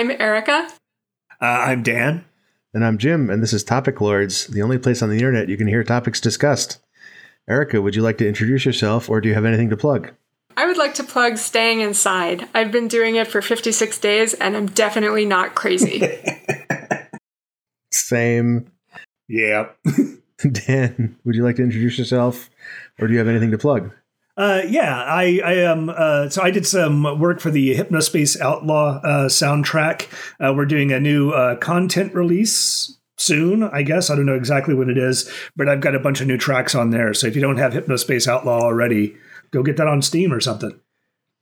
I'm Erica. Uh, I'm Dan. And I'm Jim, and this is Topic Lords, the only place on the internet you can hear topics discussed. Erica, would you like to introduce yourself, or do you have anything to plug? I would like to plug staying inside. I've been doing it for 56 days, and I'm definitely not crazy. Same. Yeah. Dan, would you like to introduce yourself, or do you have anything to plug? Uh, yeah, I, I am. Um, uh, so I did some work for the Hypnospace Outlaw uh, soundtrack. Uh, we're doing a new uh, content release soon, I guess. I don't know exactly what it is, but I've got a bunch of new tracks on there. So if you don't have Hypnospace Outlaw already, go get that on Steam or something.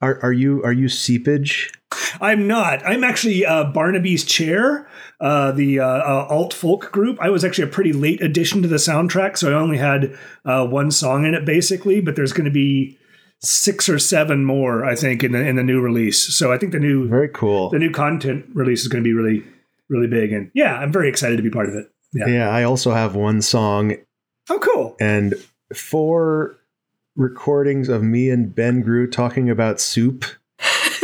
Are are you are you seepage? I'm not. I'm actually uh, Barnaby's chair, uh, the uh, uh, alt folk group. I was actually a pretty late addition to the soundtrack, so I only had uh, one song in it basically. But there's going to be six or seven more, I think, in the in the new release. So I think the new very cool the new content release is going to be really really big. And yeah, I'm very excited to be part of it. Yeah, yeah. I also have one song. Oh, cool! And four recordings of me and Ben Grew talking about soup.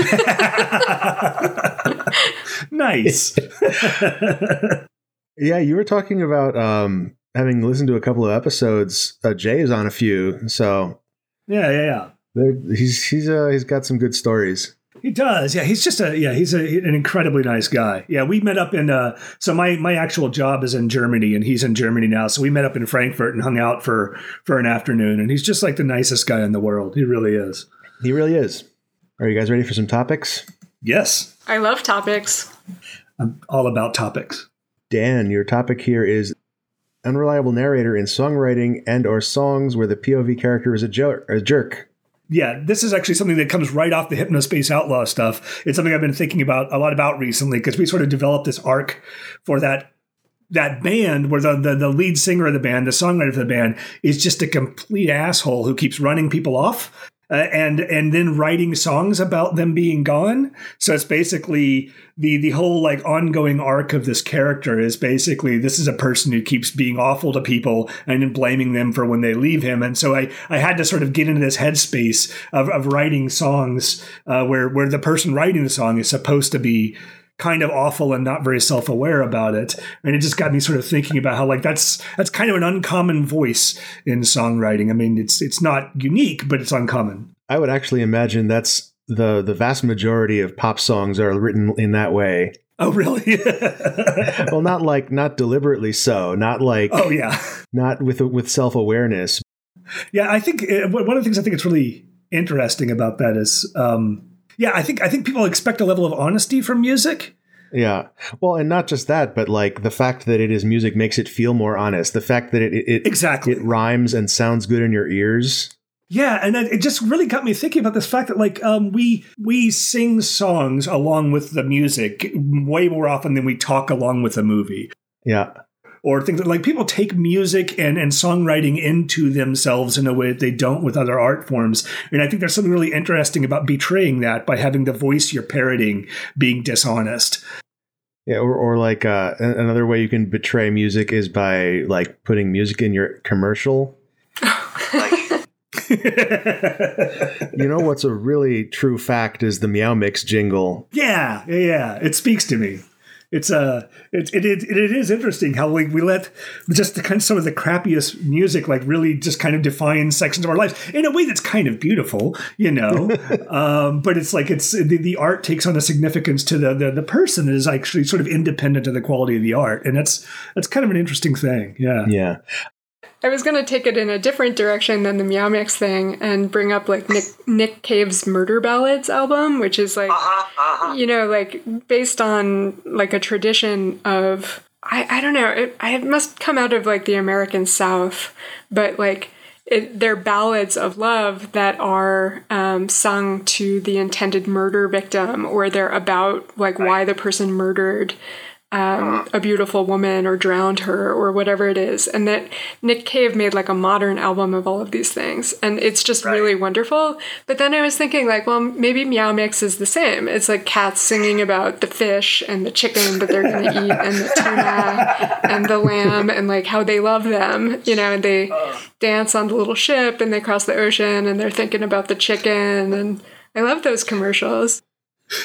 nice. yeah, you were talking about um, having listened to a couple of episodes. Uh, Jay is on a few, so yeah, yeah, yeah. He's he's uh, he's got some good stories. He does. Yeah, he's just a yeah, he's a, an incredibly nice guy. Yeah, we met up in uh so my my actual job is in Germany and he's in Germany now. So we met up in Frankfurt and hung out for for an afternoon and he's just like the nicest guy in the world. He really is. He really is. Are you guys ready for some topics? Yes. I love topics. I'm all about topics. Dan, your topic here is unreliable narrator in songwriting and or songs where the POV character is a, jer- a jerk yeah, this is actually something that comes right off the Hypnospace Outlaw stuff. It's something I've been thinking about a lot about recently because we sort of developed this arc for that that band where the, the, the lead singer of the band, the songwriter of the band, is just a complete asshole who keeps running people off uh, and and then writing songs about them being gone. So it's basically the the whole like ongoing arc of this character is basically this is a person who keeps being awful to people and then blaming them for when they leave him. And so I I had to sort of get into this headspace of of writing songs uh, where where the person writing the song is supposed to be kind of awful and not very self-aware about it and it just got me sort of thinking about how like that's that's kind of an uncommon voice in songwriting i mean it's it's not unique but it's uncommon i would actually imagine that's the the vast majority of pop songs are written in that way Oh, really? well, not like not deliberately so. Not like oh yeah, not with with self awareness. Yeah, I think uh, one of the things I think it's really interesting about that is um, yeah, I think I think people expect a level of honesty from music. Yeah. Well, and not just that, but like the fact that it is music makes it feel more honest. The fact that it, it exactly it rhymes and sounds good in your ears. Yeah, and it just really got me thinking about this fact that like um, we we sing songs along with the music way more often than we talk along with a movie. Yeah or things like people take music and, and songwriting into themselves in a way that they don't with other art forms. And I think there's something really interesting about betraying that by having the voice you're parodying being dishonest. Yeah, or, or like uh, another way you can betray music is by like putting music in your commercial. you know what's a really true fact is the Meow Mix jingle. Yeah, yeah, it speaks to me it's uh it, it, it, it is interesting how we, we let just the kind of some of the crappiest music like really just kind of define sections of our lives in a way that's kind of beautiful you know? Um, but it's like it's the, the art takes on a significance to the, the the person that is actually sort of independent of the quality of the art. And that's that's kind of an interesting thing. Yeah. Yeah I was going to take it in a different direction than the Meow Mix thing and bring up like Nick Nick Cave's Murder Ballads album, which is like, uh-huh, uh-huh. you know, like based on like a tradition of I, I don't know, it, it must come out of like the American South, but like it, they're ballads of love that are um, sung to the intended murder victim, or they're about like right. why the person murdered um, a beautiful woman or drowned her or whatever it is. And that Nick Cave made like a modern album of all of these things. And it's just right. really wonderful. But then I was thinking, like, well, maybe Meow Mix is the same. It's like cats singing about the fish and the chicken that they're going to eat and the tuna and the lamb and like how they love them, you know, and they dance on the little ship and they cross the ocean and they're thinking about the chicken. And I love those commercials.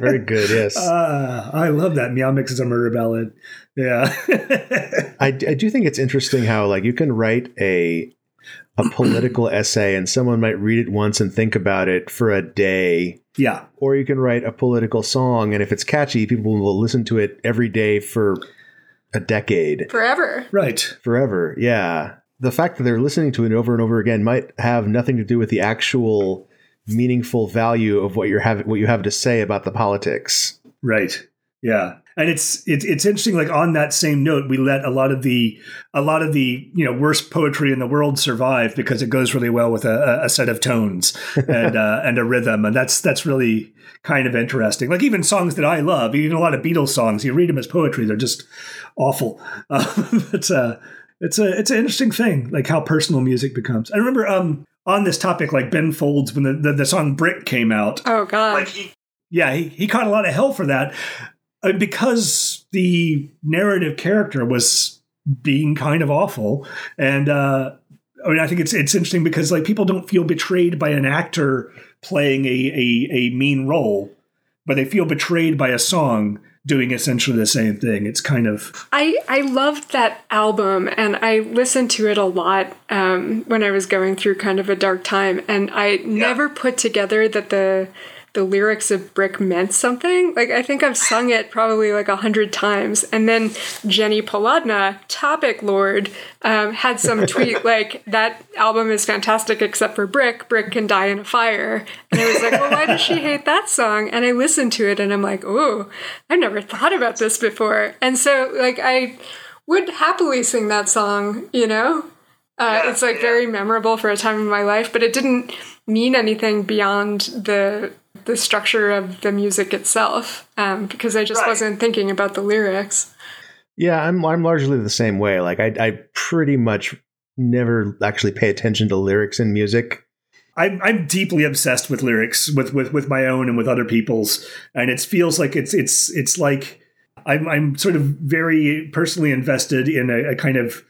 Very good. Yes. Uh, I love that. Meow Mix is a murder ballad. Yeah. I, I do think it's interesting how like you can write a a political essay and someone might read it once and think about it for a day. Yeah. Or you can write a political song and if it's catchy, people will listen to it every day for a decade. Forever. Right. Forever. Yeah. The fact that they're listening to it over and over again might have nothing to do with the actual meaningful value of what you're having what you have to say about the politics. Right. Yeah. And it's it's it's interesting. Like on that same note, we let a lot of the a lot of the you know worst poetry in the world survive because it goes really well with a, a set of tones and uh, and a rhythm, and that's that's really kind of interesting. Like even songs that I love, even a lot of Beatles songs, you read them as poetry, they're just awful. Uh, it's a it's a it's an interesting thing, like how personal music becomes. I remember um on this topic, like Ben Folds when the, the, the song Brick came out. Oh God. Like he, yeah, he, he caught a lot of hell for that uh, because the narrative character was being kind of awful. And uh, I mean, I think it's it's interesting because like people don't feel betrayed by an actor playing a a, a mean role, but they feel betrayed by a song doing essentially the same thing. It's kind of I I loved that album and I listened to it a lot um, when I was going through kind of a dark time, and I yeah. never put together that the the lyrics of Brick meant something. Like I think I've sung it probably like a hundred times, and then Jenny Polodna, Topic Lord, um, had some tweet like that album is fantastic except for Brick. Brick can die in a fire, and I was like, well, why does she hate that song? And I listened to it, and I'm like, oh, I've never thought about this before, and so like I would happily sing that song, you know. Uh, yeah, it's like yeah. very memorable for a time in my life, but it didn't mean anything beyond the the structure of the music itself um, because I just right. wasn't thinking about the lyrics. Yeah, I'm I'm largely the same way. Like I I pretty much never actually pay attention to lyrics in music. I'm I'm deeply obsessed with lyrics with with with my own and with other people's, and it feels like it's it's it's like I'm I'm sort of very personally invested in a, a kind of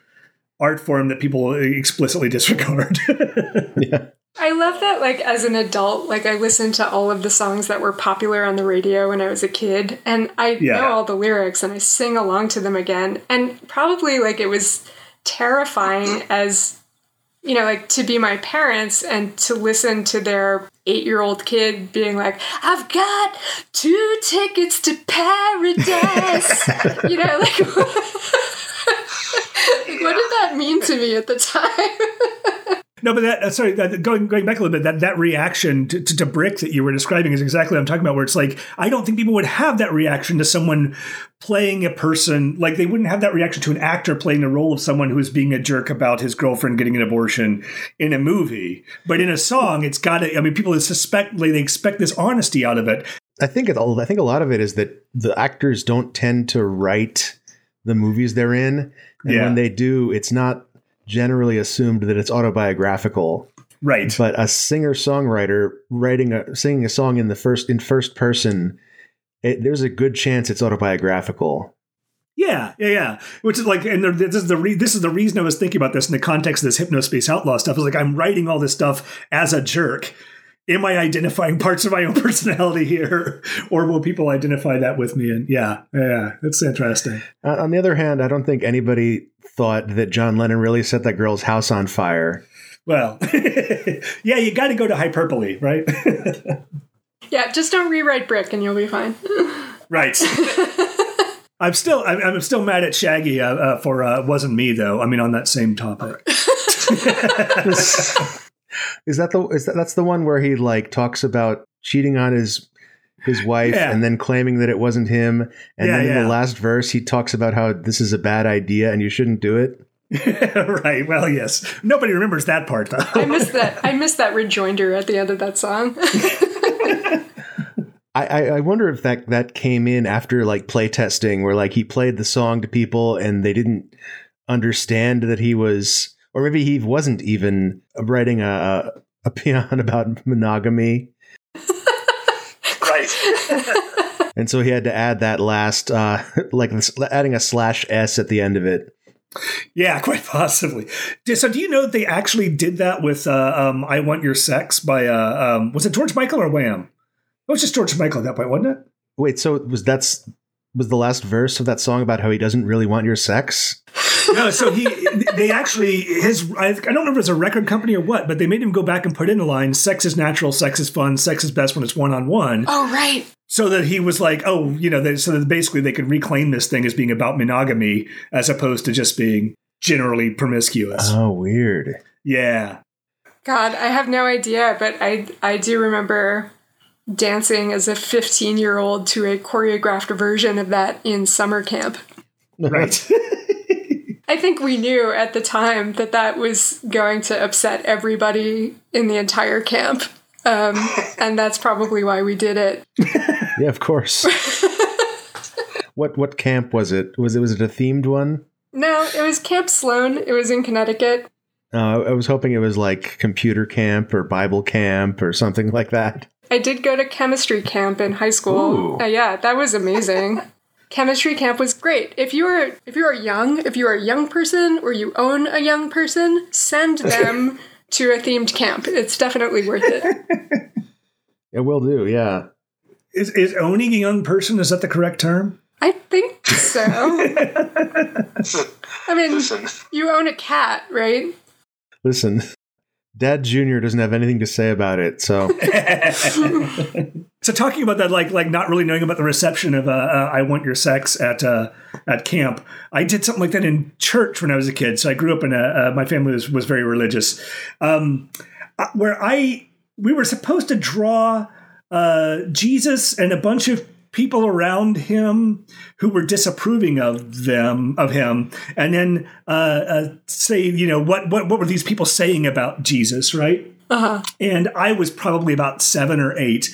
art form that people explicitly disregard. yeah. I love that, like, as an adult, like, I listened to all of the songs that were popular on the radio when I was a kid, and I yeah. know all the lyrics and I sing along to them again. And probably, like, it was terrifying as, you know, like, to be my parents and to listen to their eight year old kid being like, I've got two tickets to paradise. you know, like, like, what did that mean to me at the time? No, but that uh, sorry, that, going going back a little bit, that that reaction to, to, to, Brick that you were describing is exactly what I'm talking about. Where it's like I don't think people would have that reaction to someone playing a person like they wouldn't have that reaction to an actor playing the role of someone who's being a jerk about his girlfriend getting an abortion in a movie. But in a song, it's got to. I mean, people suspect like, they expect this honesty out of it. I think it, I think a lot of it is that the actors don't tend to write the movies they're in, and yeah. when they do, it's not generally assumed that it's autobiographical. Right. But a singer songwriter writing a singing a song in the first in first person, it, there's a good chance it's autobiographical. Yeah, yeah, yeah. Which is like, and this is the re- this is the reason I was thinking about this in the context of this hypnospace outlaw stuff. Is like I'm writing all this stuff as a jerk. Am I identifying parts of my own personality here, or will people identify that with me? And yeah, yeah, it's interesting. Uh, on the other hand, I don't think anybody thought that John Lennon really set that girl's house on fire. Well, yeah, you got to go to hyperbole, right? yeah, just don't rewrite Brick and you'll be fine. right. I'm still I'm, I'm, still mad at Shaggy uh, uh, for uh, wasn't me though. I mean, on that same topic. Is that the is that that's the one where he like talks about cheating on his his wife yeah. and then claiming that it wasn't him. And yeah, then in yeah. the last verse, he talks about how this is a bad idea and you shouldn't do it. right. Well, yes. Nobody remembers that part though. I missed that. I missed that rejoinder at the end of that song. I, I wonder if that that came in after like playtesting, where like he played the song to people and they didn't understand that he was, or maybe he wasn't even writing a a paean about monogamy right. and so he had to add that last, uh, like adding a slash s at the end of it. Yeah, quite possibly. So, do you know that they actually did that with uh, um, "I Want Your Sex" by uh, um, was it George Michael or Wham? it was just George Michael at that point, wasn't it? Wait, so was that's was the last verse of that song about how he doesn't really want your sex? no, so he they actually his I, I don't remember if it was a record company or what, but they made him go back and put in the line "Sex is natural, sex is fun, sex is best when it's one on one." Oh right. So that he was like, oh, you know, they, so that basically they could reclaim this thing as being about monogamy as opposed to just being generally promiscuous. Oh, weird. Yeah. God, I have no idea, but I I do remember dancing as a 15 year old to a choreographed version of that in summer camp. Right. I think we knew at the time that that was going to upset everybody in the entire camp. Um, and that's probably why we did it. yeah, of course. what what camp was it? Was it was it a themed one? No, it was Camp Sloane. It was in Connecticut. Uh, I was hoping it was like computer camp or Bible camp or something like that. I did go to chemistry camp in high school. Uh, yeah, that was amazing. Chemistry camp was great. If you are if you are young, if you are a young person or you own a young person, send them to a themed camp. It's definitely worth it. it will do, yeah. Is is owning a young person is that the correct term? I think so. I mean, Listen. you own a cat, right? Listen, Dad Junior doesn't have anything to say about it, so. So talking about that, like like not really knowing about the reception of uh, uh, "I Want Your Sex" at uh, at camp, I did something like that in church when I was a kid. So I grew up in a uh, my family was was very religious, um, uh, where I we were supposed to draw uh, Jesus and a bunch of people around him who were disapproving of them of him and then uh, uh, say you know what, what what were these people saying about jesus right uh-huh. and i was probably about seven or eight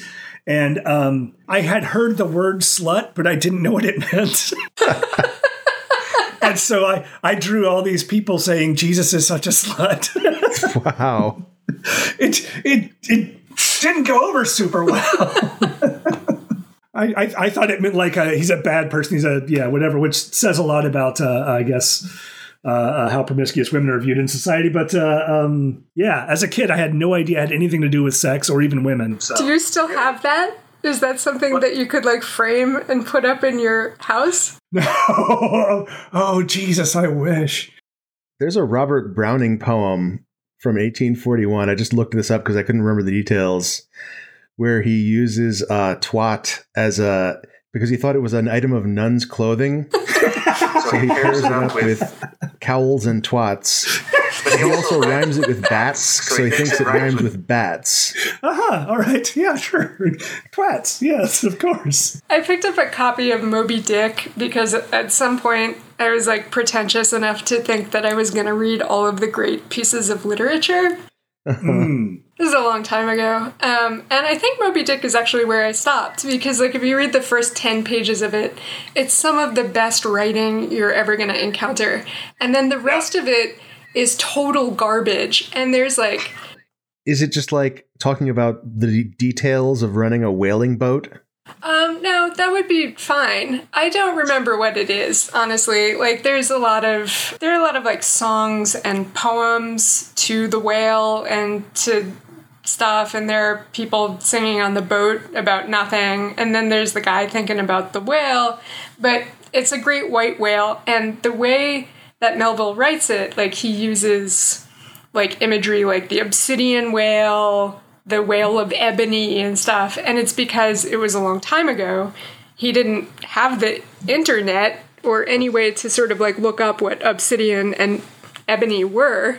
and um, i had heard the word slut but i didn't know what it meant. And so i i drew all these people saying jesus is such a slut. Wow. It it it didn't go over super well. I, I, I thought it meant like a, he's a bad person. He's a yeah whatever, which says a lot about uh, I guess uh, uh, how promiscuous women are viewed in society. But uh, um, yeah, as a kid, I had no idea it had anything to do with sex or even women. So. Do you still have that? Is that something what? that you could like frame and put up in your house? No. oh Jesus, I wish. There's a Robert Browning poem from 1841. I just looked this up because I couldn't remember the details where he uses uh, twat as a because he thought it was an item of nun's clothing. so he pairs it up with, with cowls and twats. But he also rhymes it with bats, so he thinks it rhymes with bats. Aha, uh-huh, all right. Yeah, sure. Twats, yes, of course. I picked up a copy of Moby Dick because at some point I was like pretentious enough to think that I was going to read all of the great pieces of literature. mm. This is a long time ago. Um, and I think Moby Dick is actually where I stopped because, like, if you read the first 10 pages of it, it's some of the best writing you're ever going to encounter. And then the rest of it is total garbage. And there's like. Is it just like talking about the details of running a whaling boat? Um, no, that would be fine. I don't remember what it is, honestly. Like there's a lot of there are a lot of like songs and poems to the whale and to stuff and there are people singing on the boat about nothing and then there's the guy thinking about the whale. But it's a great white whale and the way that melville writes it like he uses like imagery like the obsidian whale the whale of ebony and stuff and it's because it was a long time ago. He didn't have the internet or any way to sort of like look up what obsidian and ebony were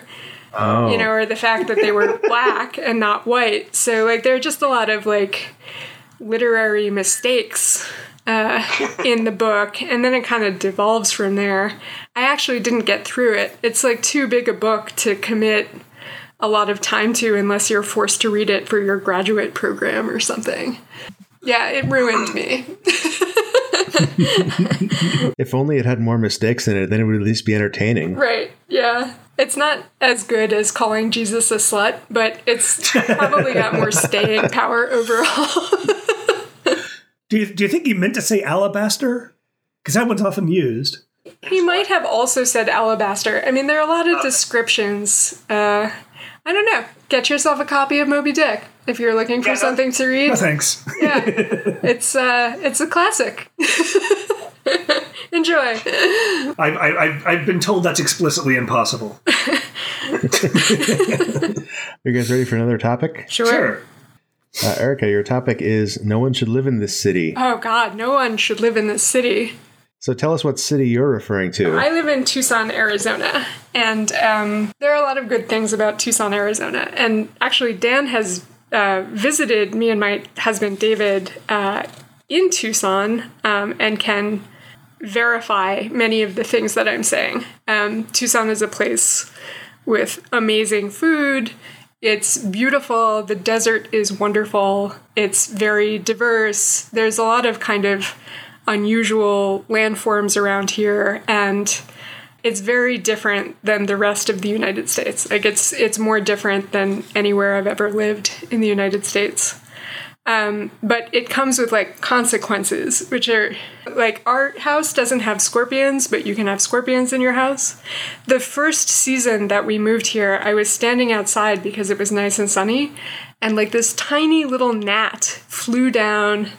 Oh. You know, or the fact that they were black and not white. So, like, there are just a lot of, like, literary mistakes uh, in the book. And then it kind of devolves from there. I actually didn't get through it. It's, like, too big a book to commit a lot of time to unless you're forced to read it for your graduate program or something. Yeah, it ruined me. if only it had more mistakes in it, then it would at least be entertaining. Right. Yeah. It's not as good as calling Jesus a slut, but it's probably got more staying power overall. do you do you think he meant to say alabaster? Because that one's often used. He might have also said alabaster. I mean, there are a lot of descriptions. Uh, I don't know. Get yourself a copy of Moby Dick if you're looking for yeah, something to read. No thanks. yeah, it's uh, it's a classic. Enjoy. I, I, I've been told that's explicitly impossible. Are you guys ready for another topic? Sure. sure. Uh, Erica, your topic is no one should live in this city. Oh, God, no one should live in this city. So tell us what city you're referring to. I live in Tucson, Arizona, and um, there are a lot of good things about Tucson, Arizona. And actually, Dan has uh, visited me and my husband David uh, in Tucson um, and can verify many of the things that I'm saying. Um, Tucson is a place with amazing food. It's beautiful. The desert is wonderful. It's very diverse. There's a lot of kind of unusual landforms around here and it's very different than the rest of the United States. Like it's it's more different than anywhere I've ever lived in the United States. Um, but it comes with like consequences, which are like our house doesn't have scorpions, but you can have scorpions in your house. The first season that we moved here, I was standing outside because it was nice and sunny, and like this tiny little gnat flew down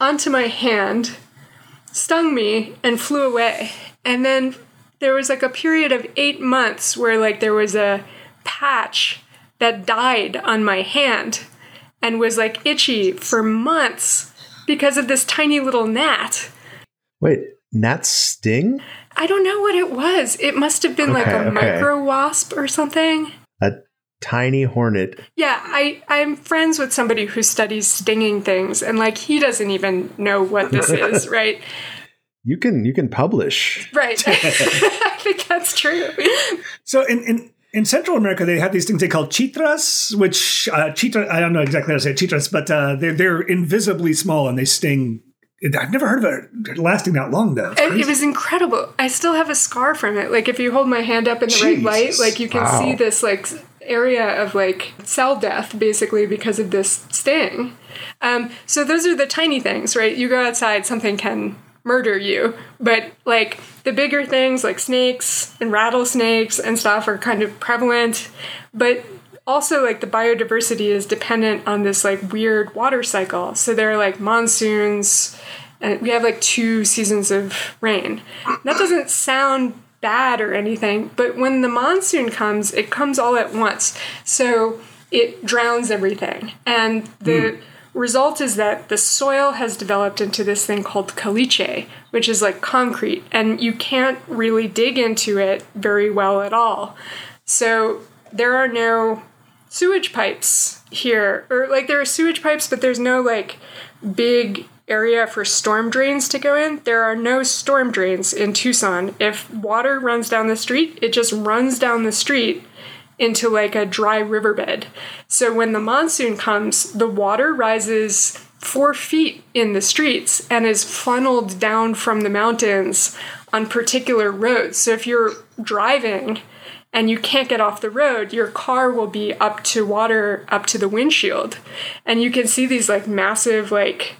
onto my hand stung me and flew away. And then there was like a period of eight months where like there was a patch that died on my hand and was like itchy for months because of this tiny little gnat. Wait, gnats sting? I don't know what it was. It must have been okay, like a okay. micro wasp or something. A tiny hornet. Yeah, I I'm friends with somebody who studies stinging things and like he doesn't even know what this is, right? You can you can publish. Right. I think that's true. So in, in in Central America, they have these things they call chitras, which uh, chitra, I don't know exactly how to say chitras, but uh, they're, they're invisibly small and they sting I've never heard of it lasting that long, though. It, it, was incredible. I still have a scar from it. Like if you hold my hand up in the Jesus. right light, like you can wow. see this like area of like cell death, basically because of this sting. Um, so those are the tiny things, right? You go outside, something can murder you, but like the bigger things like snakes and rattlesnakes and stuff are kind of prevalent, but also like the biodiversity is dependent on this like weird water cycle. So there are like monsoons and we have like two seasons of rain. That doesn't sound bad or anything, but when the monsoon comes, it comes all at once. So it drowns everything. And the mm. Result is that the soil has developed into this thing called caliche, which is like concrete, and you can't really dig into it very well at all. So there are no sewage pipes here or like there are sewage pipes but there's no like big area for storm drains to go in there are no storm drains in tucson if water runs down the street it just runs down the street into like a dry riverbed. So when the monsoon comes the water rises four feet in the streets and is funneled down from the mountains on particular roads. So if you're driving and you can't get off the road, your car will be up to water up to the windshield. And you can see these like massive like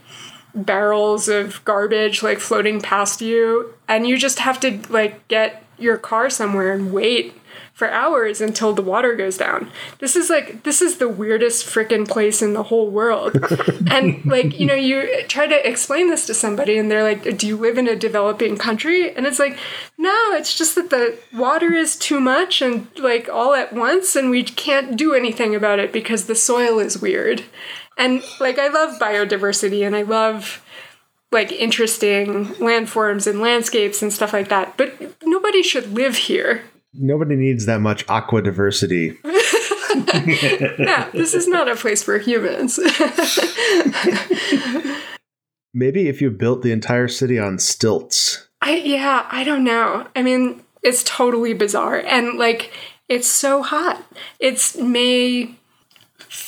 barrels of garbage like floating past you. And you just have to like get your car somewhere and wait for hours until the water goes down. This is like this is the weirdest freaking place in the whole world. and like, you know, you try to explain this to somebody and they're like, "Do you live in a developing country?" And it's like, "No, it's just that the water is too much and like all at once and we can't do anything about it because the soil is weird." And like I love biodiversity and I love like interesting landforms and landscapes and stuff like that. But nobody should live here nobody needs that much aqua diversity. yeah, this is not a place for humans. Maybe if you built the entire city on stilts. I yeah, I don't know. I mean, it's totally bizarre and like it's so hot. It's May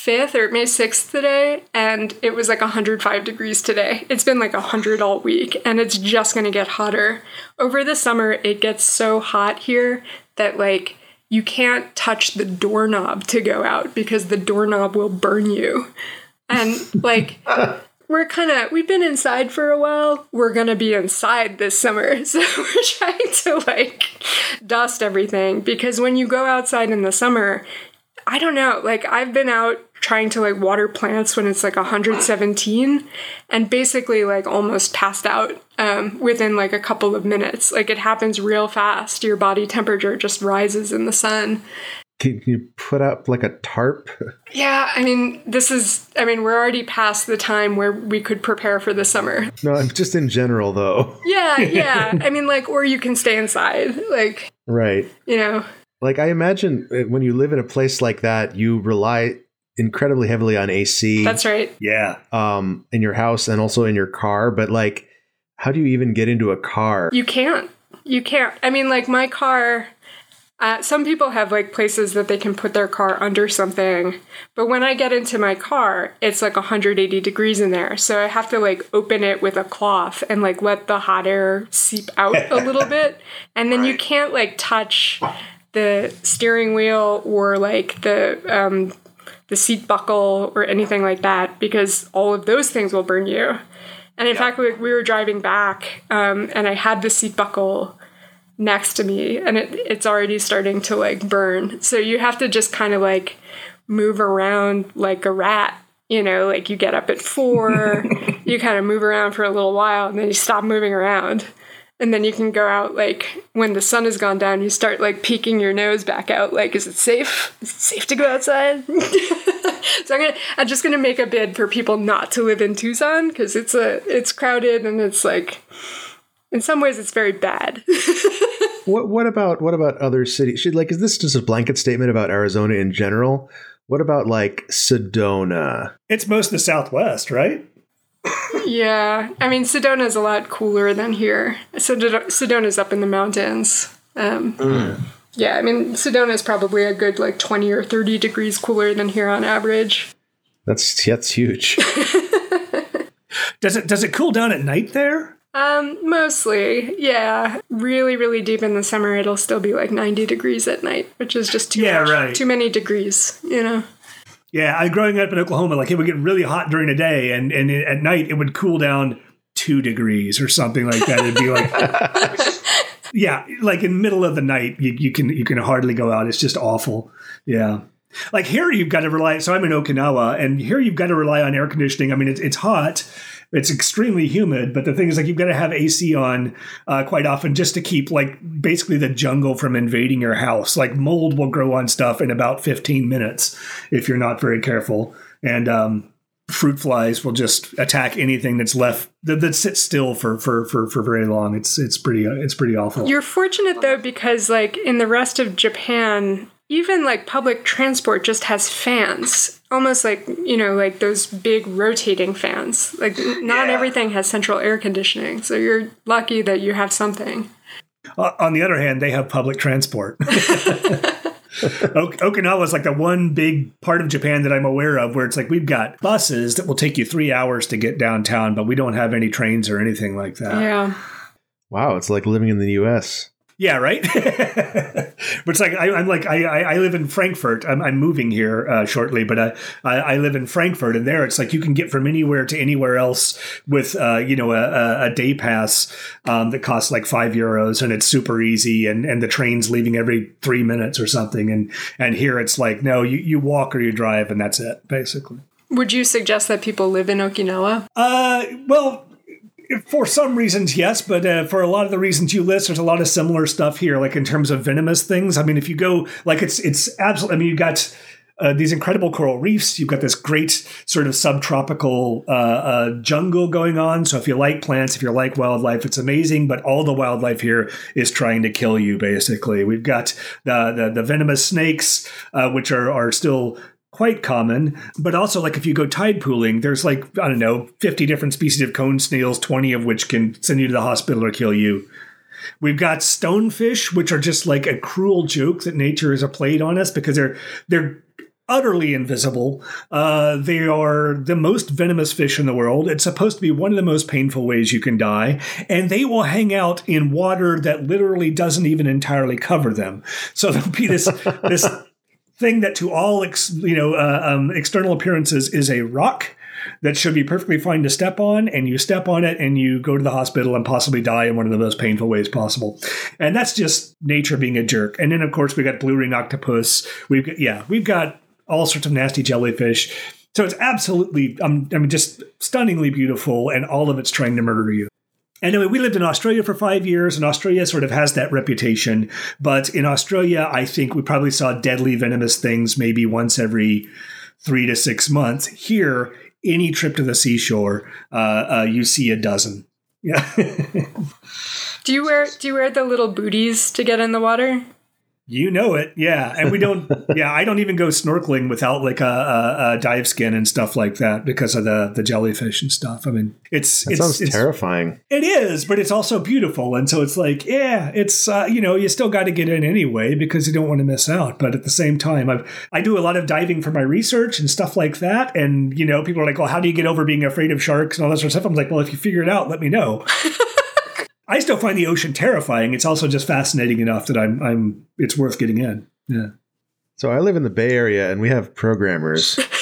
5th or May 6th today, and it was like 105 degrees today. It's been like 100 all week, and it's just gonna get hotter. Over the summer, it gets so hot here that like you can't touch the doorknob to go out because the doorknob will burn you. And like we're kind of we've been inside for a while. We're going to be inside this summer. So we're trying to like dust everything because when you go outside in the summer, I don't know, like I've been out trying to like water plants when it's like 117 and basically like almost passed out um, within like a couple of minutes. Like it happens real fast. Your body temperature just rises in the sun. Can you put up like a tarp? Yeah, I mean, this is, I mean, we're already past the time where we could prepare for the summer. No, just in general, though. Yeah, yeah. I mean, like, or you can stay inside. Like, right. You know, like I imagine uh, when you live in a place like that, you rely incredibly heavily on AC. That's right. Yeah. Um, in your house and also in your car. But like, how do you even get into a car? You can't. You can't. I mean, like my car uh, some people have like places that they can put their car under something, but when I get into my car, it's like 180 degrees in there. So I have to like open it with a cloth and like let the hot air seep out a little bit. And then right. you can't like touch the steering wheel or like the um, the seat buckle or anything like that because all of those things will burn you. And in fact, we, we were driving back um, and I had the seat buckle next to me and it, it's already starting to like burn. So you have to just kind of like move around like a rat. You know, like you get up at four, you kind of move around for a little while, and then you stop moving around. And then you can go out like when the sun has gone down, you start like peeking your nose back out, like, is it safe? Is it safe to go outside? so I'm gonna I'm just gonna make a bid for people not to live in Tucson because it's a it's crowded and it's like in some ways it's very bad. what what about what about other cities? Should like is this just a blanket statement about Arizona in general? What about like Sedona? It's most of the Southwest, right? Yeah, I mean Sedona is a lot cooler than here. Sedona is up in the mountains. Um, mm. Yeah, I mean Sedona is probably a good like twenty or thirty degrees cooler than here on average. That's that's huge. does it does it cool down at night there? Um, mostly, yeah. Really, really deep in the summer, it'll still be like 90 degrees at night, which is just too yeah, much, right. too many degrees, you know. Yeah, I growing up in Oklahoma, like it would get really hot during the day, and and at night it would cool down two degrees or something like that. It'd be like, yeah, like in middle of the night, you, you can you can hardly go out. It's just awful. Yeah. Like here, you've got to rely. So I'm in Okinawa, and here you've got to rely on air conditioning. I mean, it's it's hot, it's extremely humid, but the thing is, like, you've got to have AC on uh, quite often just to keep, like, basically the jungle from invading your house. Like, mold will grow on stuff in about 15 minutes if you're not very careful. And, um, fruit flies will just attack anything that's left that, that sits still for, for for for very long. It's it's pretty it's pretty awful. You're fortunate though because like in the rest of Japan, even like public transport just has fans almost like you know like those big rotating fans like not yeah. everything has central air conditioning so you're lucky that you have something on the other hand they have public transport ok- Okinawa is like the one big part of Japan that I'm aware of where it's like we've got buses that will take you three hours to get downtown, but we don't have any trains or anything like that. Yeah. Wow, it's like living in the U.S. Yeah, right. but it's like I, am like I, I live in Frankfurt. I'm, I'm moving here uh, shortly, but I, I, I live in Frankfurt, and there it's like you can get from anywhere to anywhere else with uh, you know a, a day pass um, that costs like five euros, and it's super easy, and and the train's leaving every three minutes or something, and and here it's like no, you you walk or you drive, and that's it basically. Would you suggest that people live in Okinawa? Uh, well, for some reasons, yes, but uh, for a lot of the reasons you list, there's a lot of similar stuff here, like in terms of venomous things. I mean, if you go, like, it's it's absolutely. I mean, you got uh, these incredible coral reefs. You've got this great sort of subtropical uh, uh, jungle going on. So if you like plants, if you like wildlife, it's amazing. But all the wildlife here is trying to kill you. Basically, we've got the the, the venomous snakes, uh, which are are still quite common. But also, like if you go tide pooling, there's like, I don't know, 50 different species of cone snails, 20 of which can send you to the hospital or kill you. We've got stonefish, which are just like a cruel joke that nature has played on us because they're they're utterly invisible. Uh, they are the most venomous fish in the world. It's supposed to be one of the most painful ways you can die, and they will hang out in water that literally doesn't even entirely cover them. So there'll be this this thing that to all ex, you know uh, um, external appearances is a rock that should be perfectly fine to step on and you step on it and you go to the hospital and possibly die in one of the most painful ways possible and that's just nature being a jerk and then of course we got blue ring octopus we've got yeah we've got all sorts of nasty jellyfish. So it's absolutely, um, I mean, just stunningly beautiful, and all of it's trying to murder you. Anyway, we lived in Australia for five years, and Australia sort of has that reputation. But in Australia, I think we probably saw deadly venomous things maybe once every three to six months. Here, any trip to the seashore, uh, uh, you see a dozen. Yeah. do you wear Do you wear the little booties to get in the water? You know it, yeah. And we don't, yeah, I don't even go snorkeling without like a, a, a, dive skin and stuff like that because of the the jellyfish and stuff. I mean, it's that it's, sounds it's, terrifying. It is, but it's also beautiful, and so it's like, yeah, it's uh, you know, you still got to get in anyway because you don't want to miss out. But at the same time, I I do a lot of diving for my research and stuff like that, and you know, people are like, well, how do you get over being afraid of sharks and all that sort of stuff? I'm like, well, if you figure it out, let me know. I still find the ocean terrifying. It's also just fascinating enough that I'm I'm it's worth getting in. Yeah. So I live in the Bay Area and we have programmers.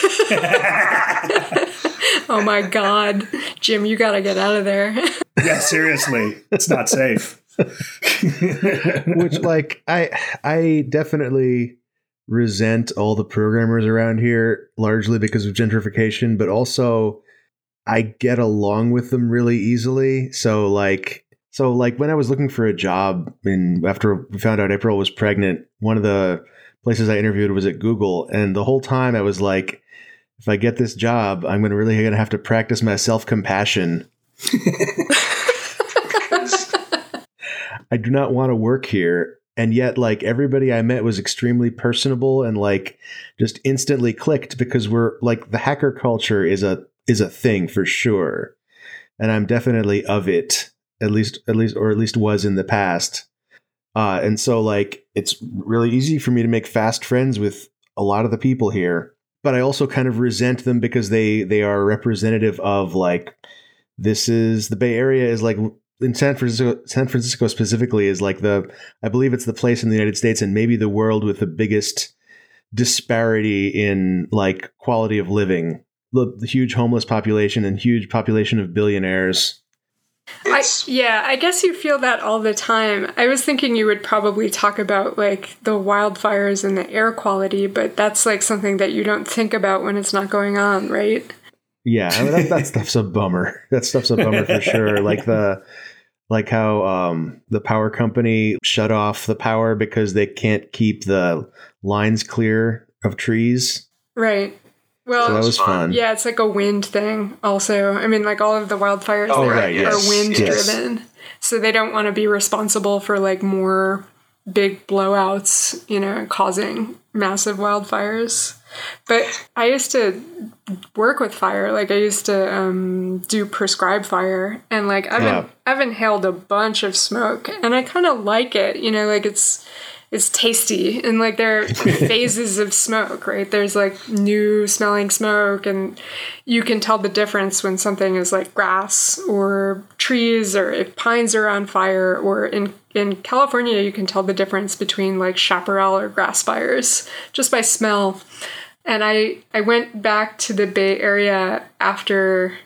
oh my god. Jim, you got to get out of there. yeah, seriously. It's not safe. Which like I I definitely resent all the programmers around here largely because of gentrification, but also I get along with them really easily. So like so, like when I was looking for a job, and after we found out April was pregnant, one of the places I interviewed was at Google, and the whole time I was like, if I get this job, I'm going to really going to have to practice my self compassion. I do not want to work here. And yet, like everybody I met was extremely personable and like just instantly clicked because we're like the hacker culture is a is a thing for sure, and I'm definitely of it at least at least or at least was in the past. Uh, and so like it's really easy for me to make fast friends with a lot of the people here, but I also kind of resent them because they they are representative of like this is the Bay Area is like in San Francisco San Francisco specifically is like the I believe it's the place in the United States and maybe the world with the biggest disparity in like quality of living. The, the huge homeless population and huge population of billionaires I, yeah, I guess you feel that all the time. I was thinking you would probably talk about like the wildfires and the air quality, but that's like something that you don't think about when it's not going on, right? Yeah, I mean, that, that stuff's a bummer. That stuff's a bummer for sure. Like the like how um, the power company shut off the power because they can't keep the lines clear of trees. Right. Well, so that was fun. Yeah, it's like a wind thing. Also, I mean, like all of the wildfires oh, right, yes. are wind yes. driven, so they don't want to be responsible for like more big blowouts, you know, causing massive wildfires. But I used to work with fire. Like I used to um, do prescribed fire, and like I've yeah. I've inhaled a bunch of smoke, and I kind of like it. You know, like it's is tasty. And like there are phases of smoke right? There's like new smelling smoke and you can tell the difference when something is like grass or trees or if pines are on fire or in in california you can tell the difference between like chaparral or grass fires just by smell. And i i went back to the bay area after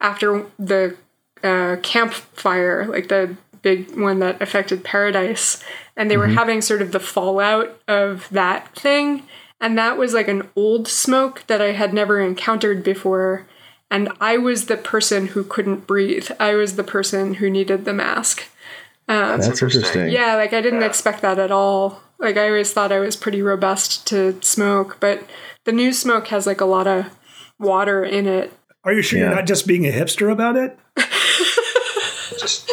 after the uh, campfire like the big one that affected paradise and they mm-hmm. were having sort of the fallout of that thing. And that was like an old smoke that I had never encountered before. And I was the person who couldn't breathe. I was the person who needed the mask. Um, That's interesting. Yeah, like I didn't yeah. expect that at all. Like I always thought I was pretty robust to smoke, but the new smoke has like a lot of water in it. Are you sure yeah. you're not just being a hipster about it? just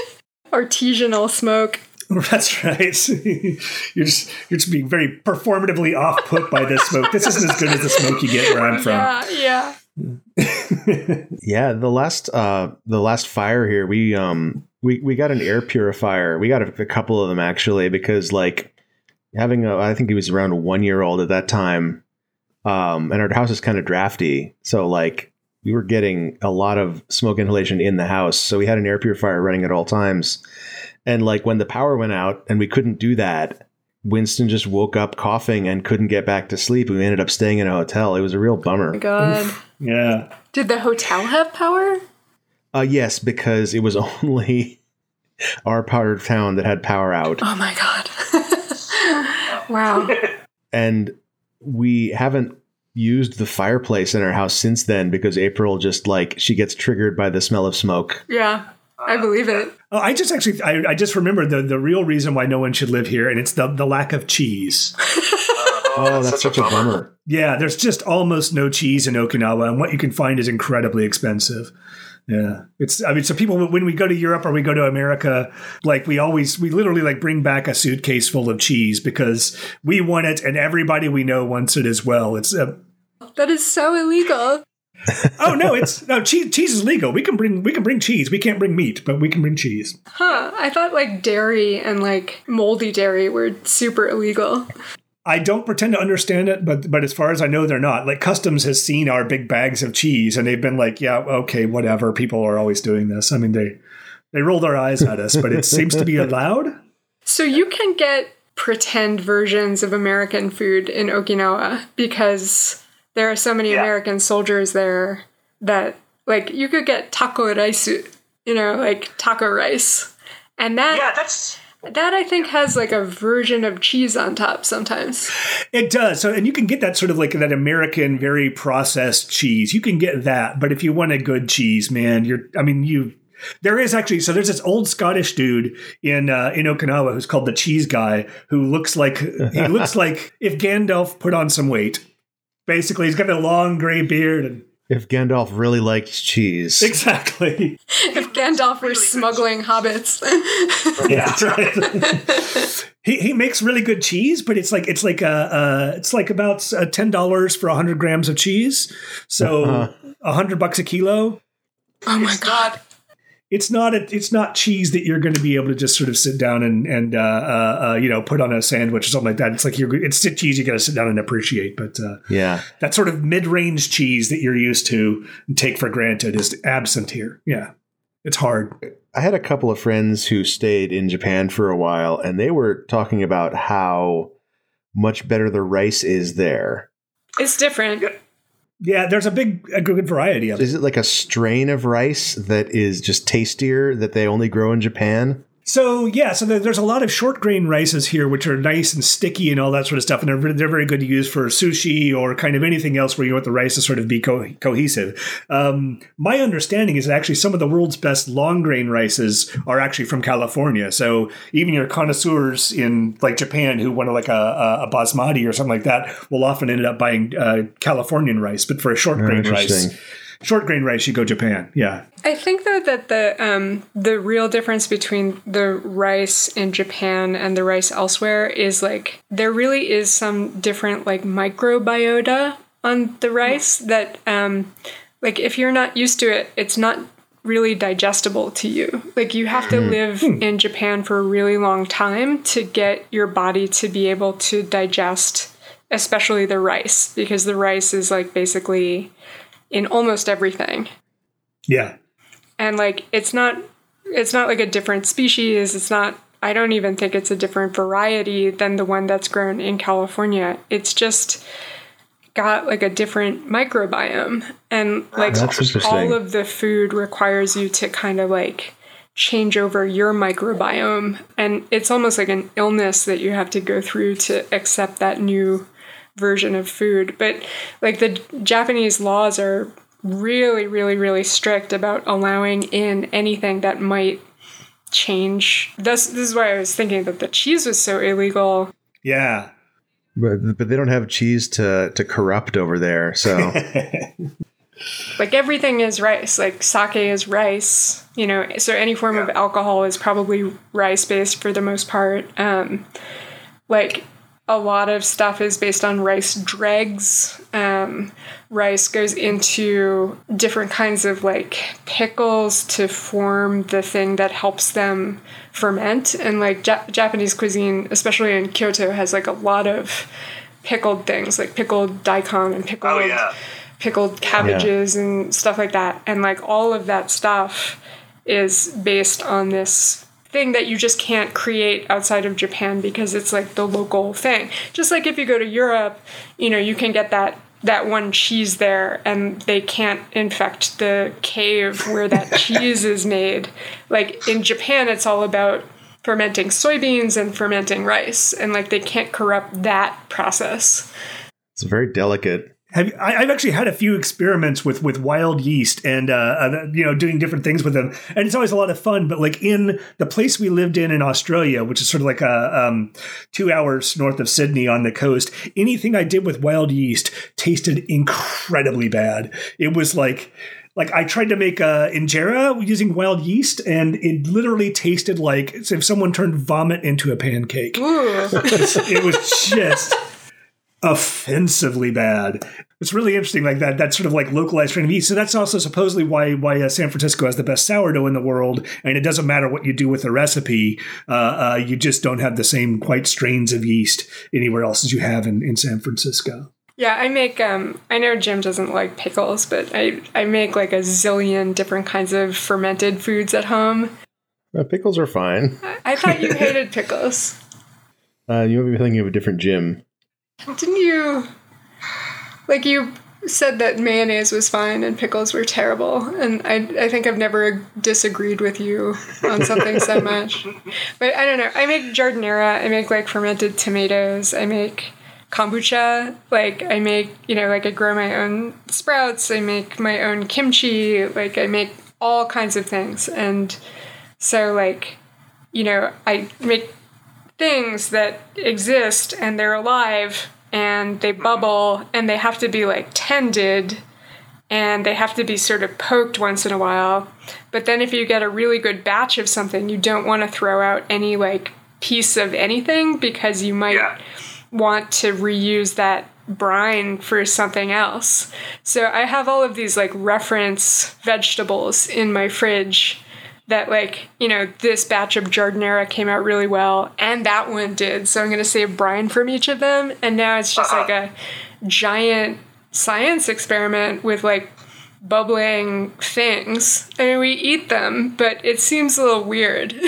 artisanal smoke. That's right. you're just you're just being very performatively off put by this smoke. This isn't as good as the smoke you get where I'm from. Yeah, yeah. yeah, the last uh the last fire here, we um we we got an air purifier. We got a, a couple of them actually because like having a I think he was around one year old at that time. Um and our house is kind of drafty. So like we were getting a lot of smoke inhalation in the house. So we had an air purifier running at all times and like when the power went out and we couldn't do that, Winston just woke up coughing and couldn't get back to sleep. We ended up staying in a hotel. It was a real bummer. Oh God. Oof. Yeah. Did the hotel have power? Uh yes, because it was only our part of town that had power out. Oh my god. wow. And we haven't used the fireplace in our house since then because April just like she gets triggered by the smell of smoke. Yeah. I believe it. Oh, I just actually, I, I just remembered the, the real reason why no one should live here, and it's the, the lack of cheese. oh, that's, such, a, bummer. bummer. Yeah, there's just almost no cheese in Okinawa, and what you can find is incredibly expensive. Yeah, it's. I mean, so people when we go to Europe or we go to America, like we always, we literally like bring back a suitcase full of cheese because we want it, and everybody we know wants it as well. It's. Uh, that is so illegal oh no, it's no cheese. Cheese is legal. We can bring we can bring cheese. We can't bring meat, but we can bring cheese. Huh? I thought like dairy and like moldy dairy were super illegal. I don't pretend to understand it, but but as far as I know, they're not. Like customs has seen our big bags of cheese, and they've been like, yeah, okay, whatever. People are always doing this. I mean, they they roll their eyes at us, but it seems to be allowed. So you can get pretend versions of American food in Okinawa because there are so many yeah. American soldiers there that like you could get taco rice, you know, like taco rice. And that Yeah, that's that I think has like a version of cheese on top sometimes. It does. So and you can get that sort of like that American very processed cheese. You can get that, but if you want a good cheese, man, you're I mean you there is actually so there's this old Scottish dude in uh, in Okinawa who's called the cheese guy who looks like he looks like if Gandalf put on some weight Basically, he's got a long gray beard and if Gandalf really liked cheese. Exactly. if Gandalf were smuggling hobbits. yeah. Right. he, he makes really good cheese, but it's like it's like a, uh, it's like about uh, ten dollars for hundred grams of cheese. So a uh-huh. hundred bucks a kilo. Oh my god! It's not a, it's not cheese that you're going to be able to just sort of sit down and and uh, uh, uh, you know put on a sandwich or something like that. It's like you're it's cheese you got to sit down and appreciate. But uh, yeah, that sort of mid range cheese that you're used to and take for granted is absent here. Yeah, it's hard. I had a couple of friends who stayed in Japan for a while, and they were talking about how much better the rice is there. It's different. Yeah, there's a big a good variety of it. Is it like a strain of rice that is just tastier that they only grow in Japan? So yeah, so there's a lot of short grain rices here, which are nice and sticky and all that sort of stuff, and they're they're very good to use for sushi or kind of anything else where you want the rice to sort of be co- cohesive. Um, my understanding is that actually some of the world's best long grain rices are actually from California. So even your connoisseurs in like Japan who want like a, a basmati or something like that will often end up buying uh, Californian rice, but for a short grain rice short grain rice, you go Japan. Yeah. I think though that the um, the real difference between the rice in Japan and the rice elsewhere is like there really is some different like microbiota on the rice that um, like if you're not used to it, it's not really digestible to you. Like you have to hmm. live hmm. in Japan for a really long time to get your body to be able to digest especially the rice because the rice is like basically in almost everything. Yeah. And like it's not it's not like a different species, it's not I don't even think it's a different variety than the one that's grown in California. It's just got like a different microbiome and like all of the food requires you to kind of like change over your microbiome and it's almost like an illness that you have to go through to accept that new version of food. But like the Japanese laws are really, really, really strict about allowing in anything that might change. This this is why I was thinking that the cheese was so illegal. Yeah. But but they don't have cheese to to corrupt over there, so like everything is rice. Like sake is rice, you know. So any form yeah. of alcohol is probably rice based for the most part. Um, like a lot of stuff is based on rice dregs. Um, rice goes into different kinds of like pickles to form the thing that helps them ferment. And like ja- Japanese cuisine, especially in Kyoto, has like a lot of pickled things, like pickled daikon and pickled oh, yeah. pickled cabbages yeah. and stuff like that. And like all of that stuff is based on this thing that you just can't create outside of Japan because it's like the local thing. Just like if you go to Europe, you know, you can get that that one cheese there and they can't infect the cave where that cheese is made. Like in Japan it's all about fermenting soybeans and fermenting rice and like they can't corrupt that process. It's very delicate Have I, have actually had a few experiments with with wild yeast and uh, uh, you know doing different things with them, and it's always a lot of fun. But like in the place we lived in in Australia, which is sort of like a um, two hours north of Sydney on the coast, anything I did with wild yeast tasted incredibly bad. It was like like I tried to make a injera using wild yeast, and it literally tasted like if someone turned vomit into a pancake. it was just offensively bad. It's really interesting, like that. That sort of like localized strain of yeast. So that's also supposedly why why uh, San Francisco has the best sourdough in the world. And it doesn't matter what you do with the recipe, uh, uh, you just don't have the same quite strains of yeast anywhere else as you have in, in San Francisco. Yeah, I make. Um, I know Jim doesn't like pickles, but I I make like a zillion different kinds of fermented foods at home. Uh, pickles are fine. I, I thought you hated pickles. Uh, you might be thinking of a different Jim. Didn't you? Like you said that mayonnaise was fine and pickles were terrible, and I I think I've never disagreed with you on something so much. But I don't know. I make giardiniera, I make like fermented tomatoes. I make kombucha. Like I make, you know, like I grow my own sprouts. I make my own kimchi. Like I make all kinds of things, and so like, you know, I make things that exist and they're alive and they mm-hmm. bubble and they have to be like tended and they have to be sort of poked once in a while. But then if you get a really good batch of something, you don't want to throw out any like piece of anything because you might yeah. want to reuse that brine for something else. So I have all of these like reference vegetables in my fridge that like you know this batch of giardiniera came out really well and that one did. So i'm going to save brine from each of them and now it's just uh-huh. like a giant science experiment with like bubbling things. I mean we eat them but it seems a little weird.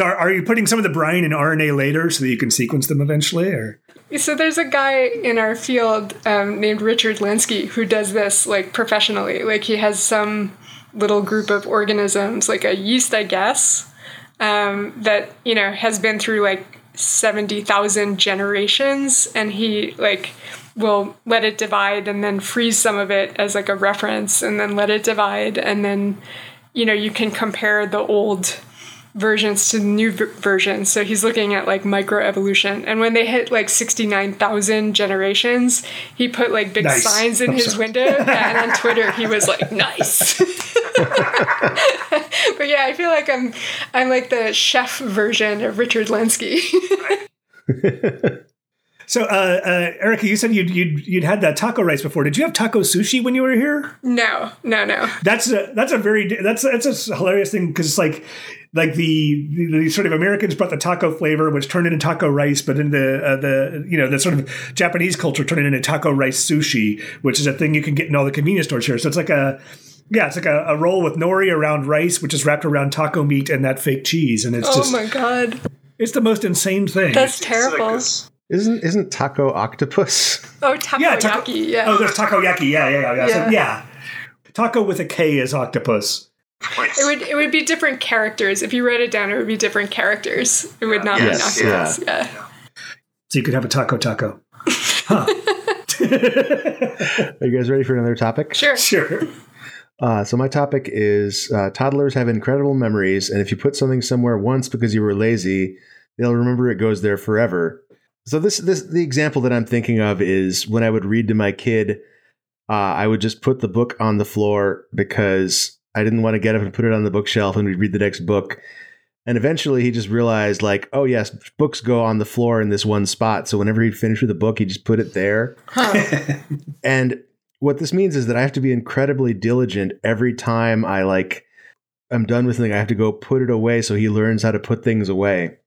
So are, are you putting some of the brine in RNAlater so that you can sequence them eventually or? So there's a guy in our field um, named Richard Lenski who does this like professionally. Like he has some little group of organisms, like a yeast, I guess, um, that you know has been through like seventy thousand generations, and he like will let it divide and then freeze some of it as like a reference, and then let it divide, and then you know you can compare the old versions to new v- versions. So he's looking at like microevolution. And when they hit like 69,000 generations, he put like big nice. signs in I'm his sorry. window. and on Twitter, he was like, nice. but yeah, I feel like I'm I'm like the chef version of Richard Lenski. So, uh, uh, Erica, you said you'd, you'd you'd had that taco rice before. Did you have taco sushi when you were here? No, no, no. That's a that's a very that's that's a hilarious thing because it's like like the, the, the sort of Americans brought the taco flavor, which turned into taco rice, but in the uh, the you know the sort of Japanese culture turned it into taco rice sushi, which is a thing you can get in all the convenience stores here. So it's like a yeah, it's like a, a roll with nori around rice, which is wrapped around taco meat and that fake cheese, and it's oh just oh my god, it's the most insane thing. That's terrible. Isn't isn't taco octopus? Oh, takoyaki. Yeah, taco, yeah. Oh, there's takoyaki. Yeah, yeah, yeah. Yeah. So, yeah. Taco with a K is octopus. It would it would be different characters. If you wrote it down, it would be different characters. It would not yes, be an octopus. Yeah. yeah. So you could have a taco taco. Huh. Are you guys ready for another topic? Sure. Sure. Uh, so my topic is uh, toddlers have incredible memories, and if you put something somewhere once because you were lazy, they'll remember it goes there forever. So this this the example that I'm thinking of is when I would read to my kid, uh, I would just put the book on the floor because I didn't want to get up and put it on the bookshelf and we'd read the next book. And eventually he just realized, like, oh, yes, books go on the floor in this one spot. So whenever he'd finish with a book, he just put it there. Huh. and what this means is that I have to be incredibly diligent every time I, like, I'm done with something. I have to go put it away so he learns how to put things away.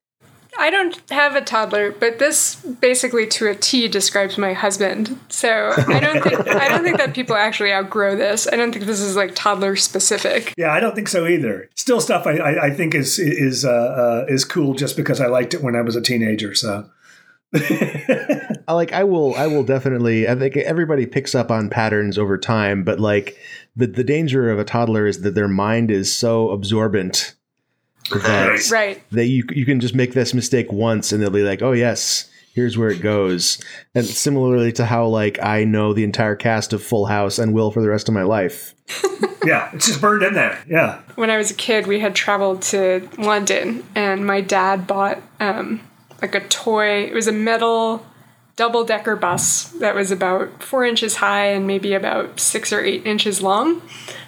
I don't have a toddler, but this basically to a T describes my husband. So I don't think I don't think that people actually outgrow this. I don't think this is like toddler specific. Yeah, I don't think so either. Still, stuff I, I, I think is is uh, uh, is cool just because I liked it when I was a teenager. So. I like I will I will definitely I think everybody picks up on patterns over time, but like the the danger of a toddler is that their mind is so absorbent that right that you you can just make this mistake once and they'll be like, oh yes, here's where it goes. And similarly to how like I know the entire cast of Full House and will for the rest of my life. yeah, it's just burned in there. Yeah. When I was a kid, we had traveled to London, and my dad bought um, like a toy. It was a metal double decker bus that was about four inches high and maybe about six or eight inches long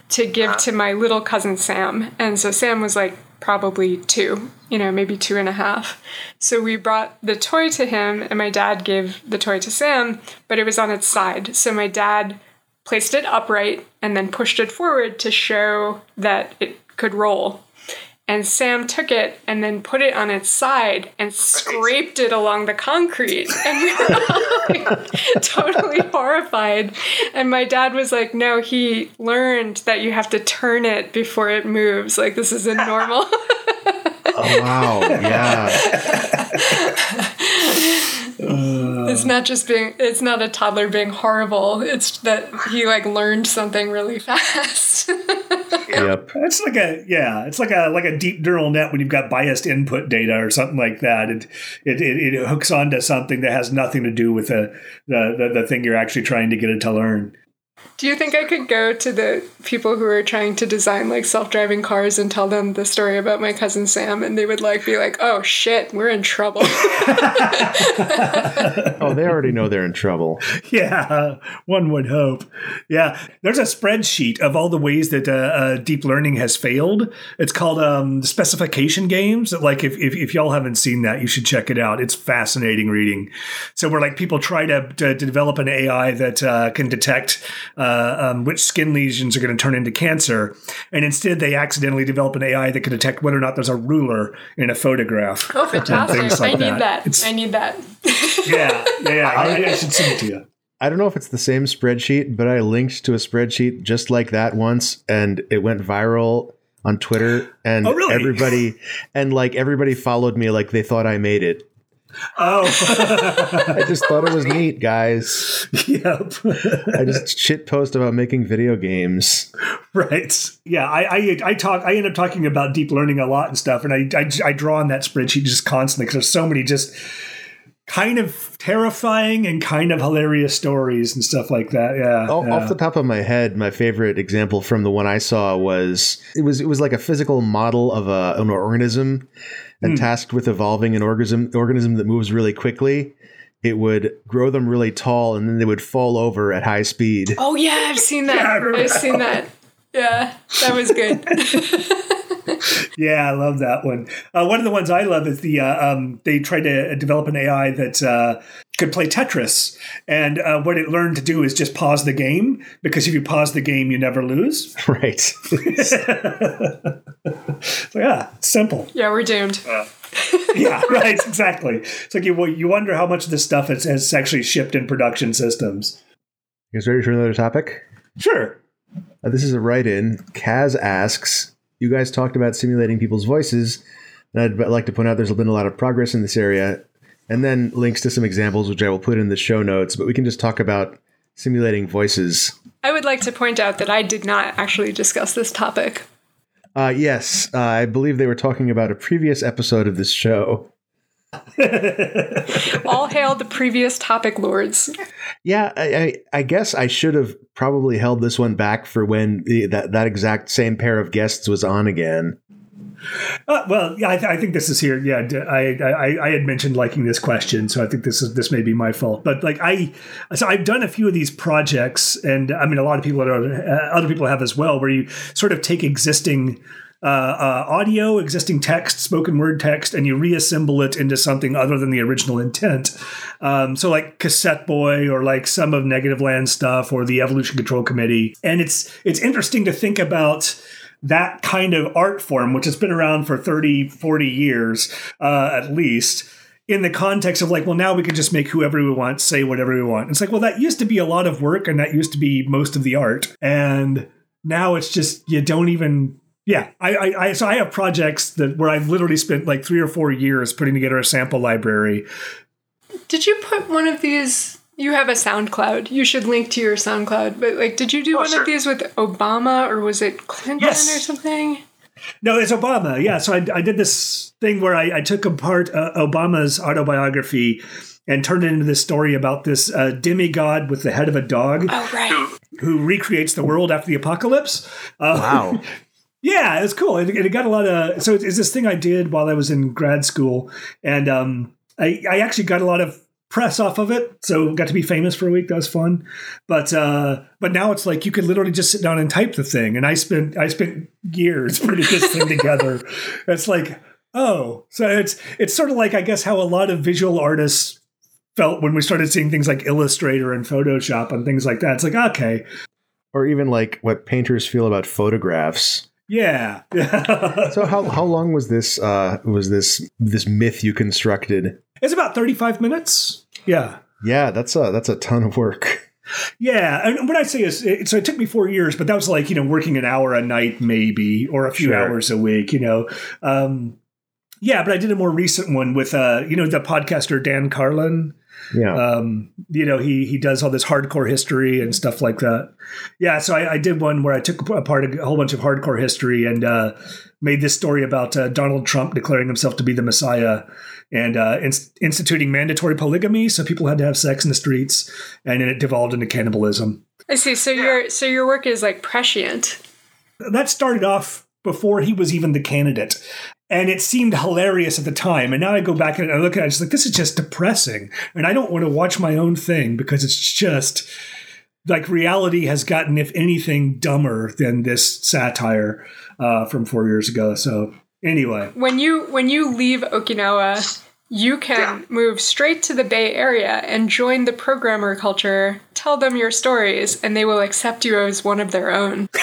to give to my little cousin Sam. And so Sam was like probably two, you know, maybe two and a half. So we brought the toy to him, and my dad gave the toy to Sam, but it was on its side. So my dad placed it upright and then pushed it forward to show that it could roll. And Sam took it and then put it on its side and scraped it along the concrete. And we were all like, totally horrified. And my dad was like, No, he learned that you have to turn it before it moves. Like, this is a normal. oh, wow. Yeah. Uh, it's not just being it's not a toddler being horrible it's that he like learned something really fast yep. It's like a yeah it's like a like a deep neural net when you've got biased input data or something like that. It it, it, it hooks onto something that has nothing to do with the, the the the thing you're actually trying to get it to learn do you think I could go to the people who are trying to design like self-driving cars and tell them the story about my cousin Sam and they would like be like, "Oh shit, we're in trouble." oh, they already know they're in trouble. Yeah, one would hope. Yeah, there's a spreadsheet of all the ways that uh, uh, deep learning has failed. It's called um, specification games. Like if, if, if y'all haven't seen that, you should check it out. It's fascinating reading. So where like people try to, to, to develop an AI that uh, can detect uh, um, which skin lesions are going to turn into cancer, and instead they accidentally develop an AI that can detect whether or not there's a ruler in a photograph. Oh, fantastic! Like I need that. that. I need that. yeah, yeah, yeah. I, I should send it to you. I don't know if it's the same spreadsheet, but I linked to a spreadsheet just like that once, and it went viral on Twitter, and oh, really? everybody and like everybody followed me like they thought I made it. Oh, I just thought it was neat, guys. Yep. I just shit post about making video games. Right. Yeah. I, I, I talk. I end up talking about deep learning a lot and stuff, and I I, I draw on that spreadsheet just constantly because there's so many just kind of terrifying and kind of hilarious stories and stuff like that. Yeah, oh, yeah. Off the top of my head, my favorite example from the one I saw was it was it was like a physical model of a, an organism and mm. tasked with evolving an organism organism that moves really quickly it would grow them really tall and then they would fall over at high speed. Oh yeah, I've seen that. Yeah, I've seen that. Yeah, that was good. yeah, I love that one. Uh, one of the ones I love is the uh, um, they tried to develop an AI that uh, could play Tetris, and uh, what it learned to do is just pause the game because if you pause the game, you never lose. Right. so yeah, simple. Yeah, we're doomed. yeah, right. Exactly. It's like you you wonder how much of this stuff is, has actually shipped in production systems. You guys ready for another topic? Sure. Uh, this is a write-in. Kaz asks, "You guys talked about simulating people's voices." And I'd like to point out there's been a lot of progress in this area and then links to some examples, which I will put in the show notes. But we can just talk about simulating voices. I would like to point out that I did not actually discuss this topic. Uh, yes, uh, I believe they were talking about a previous episode of this show. All hail the previous topic lords. Yeah, I, I, I, guess I should have probably held this one back for when the, that that exact same pair of guests was on again. Uh, well, yeah, I, th- I, think this is here. Yeah, I, I I had mentioned liking this question, so I think this is this may be my fault. But like I, so I've done a few of these projects, and I mean a lot of people, are, uh, other people have as well, where you sort of take existing. Uh, uh, audio, existing text, spoken word text, and you reassemble it into something other than the original intent. Um, so, like Cassetteboy, or like some of Negativland stuff, or the Evolution Control Committee, and it's it's interesting to think about that kind of art form, which has been around for 30, 40 years uh, at least, in the context of like, well, now we can just make whoever we want, say whatever we want. It's like, well, that used to be a lot of work and that used to be most of the art. And now it's just, you don't even yeah, I, I, I, so I have projects that where I've literally spent like three or four years putting together a sample library. Did you put one of these you have a SoundCloud. You should link to your SoundCloud. But like, did you do oh, one sure. of these with Obama or was it Clinton yes. or something? No, it's Obama. Yeah. So I, I did this thing where I, I took apart uh, Obama's autobiography and turned it into this story about this uh, demigod with the head of a dog. Oh, right. Who recreates the world after the apocalypse. Uh, wow. yeah, it's cool. It, it, got a lot of. So it's, this thing I did while I was in grad school. And um, I, I actually got a lot of press off of it, so got to be famous for a week. That was fun, but uh, but now it's like you could literally just sit down and type the thing. And I spent I spent years putting this thing together. It's like oh, so it's it's sort of like I guess how a lot of visual artists felt when we started seeing things like Illustrator and Photoshop and things like that. It's like okay, or even like what painters feel about photographs. Yeah. so how how long was this uh was this this myth you constructed? It's about 35 minutes. Yeah. Yeah, that's a that's a ton of work. Yeah, and what I say is, it, so it took me four years, but that was like you know working an hour a night maybe, or a few sure. hours a week. You know, um, yeah. But I did a more recent one with uh, you know the podcaster Dan Carlin. Yeah. Um, you know, he he does all this hardcore history and stuff like that. Yeah. So I, I did one where I took apart a whole bunch of hardcore history and uh, made this story about uh, Donald Trump declaring himself to be the Messiah and uh, instituting mandatory polygamy, so people had to have sex in the streets, and then it devolved into cannibalism. I see. So your so your work is like prescient. That started off before he was even the candidate. And it seemed hilarious at the time. And now I go back and I look at it, it's like, this is just depressing. And I don't want to watch my own thing because it's just like reality has gotten, if anything, dumber than this satire uh, from four years ago. So Anyway, when you when you leave Okinawa, you can yeah. move straight to the Bay Area and join the programmer culture. Tell them your stories, and they will accept you as one of their own.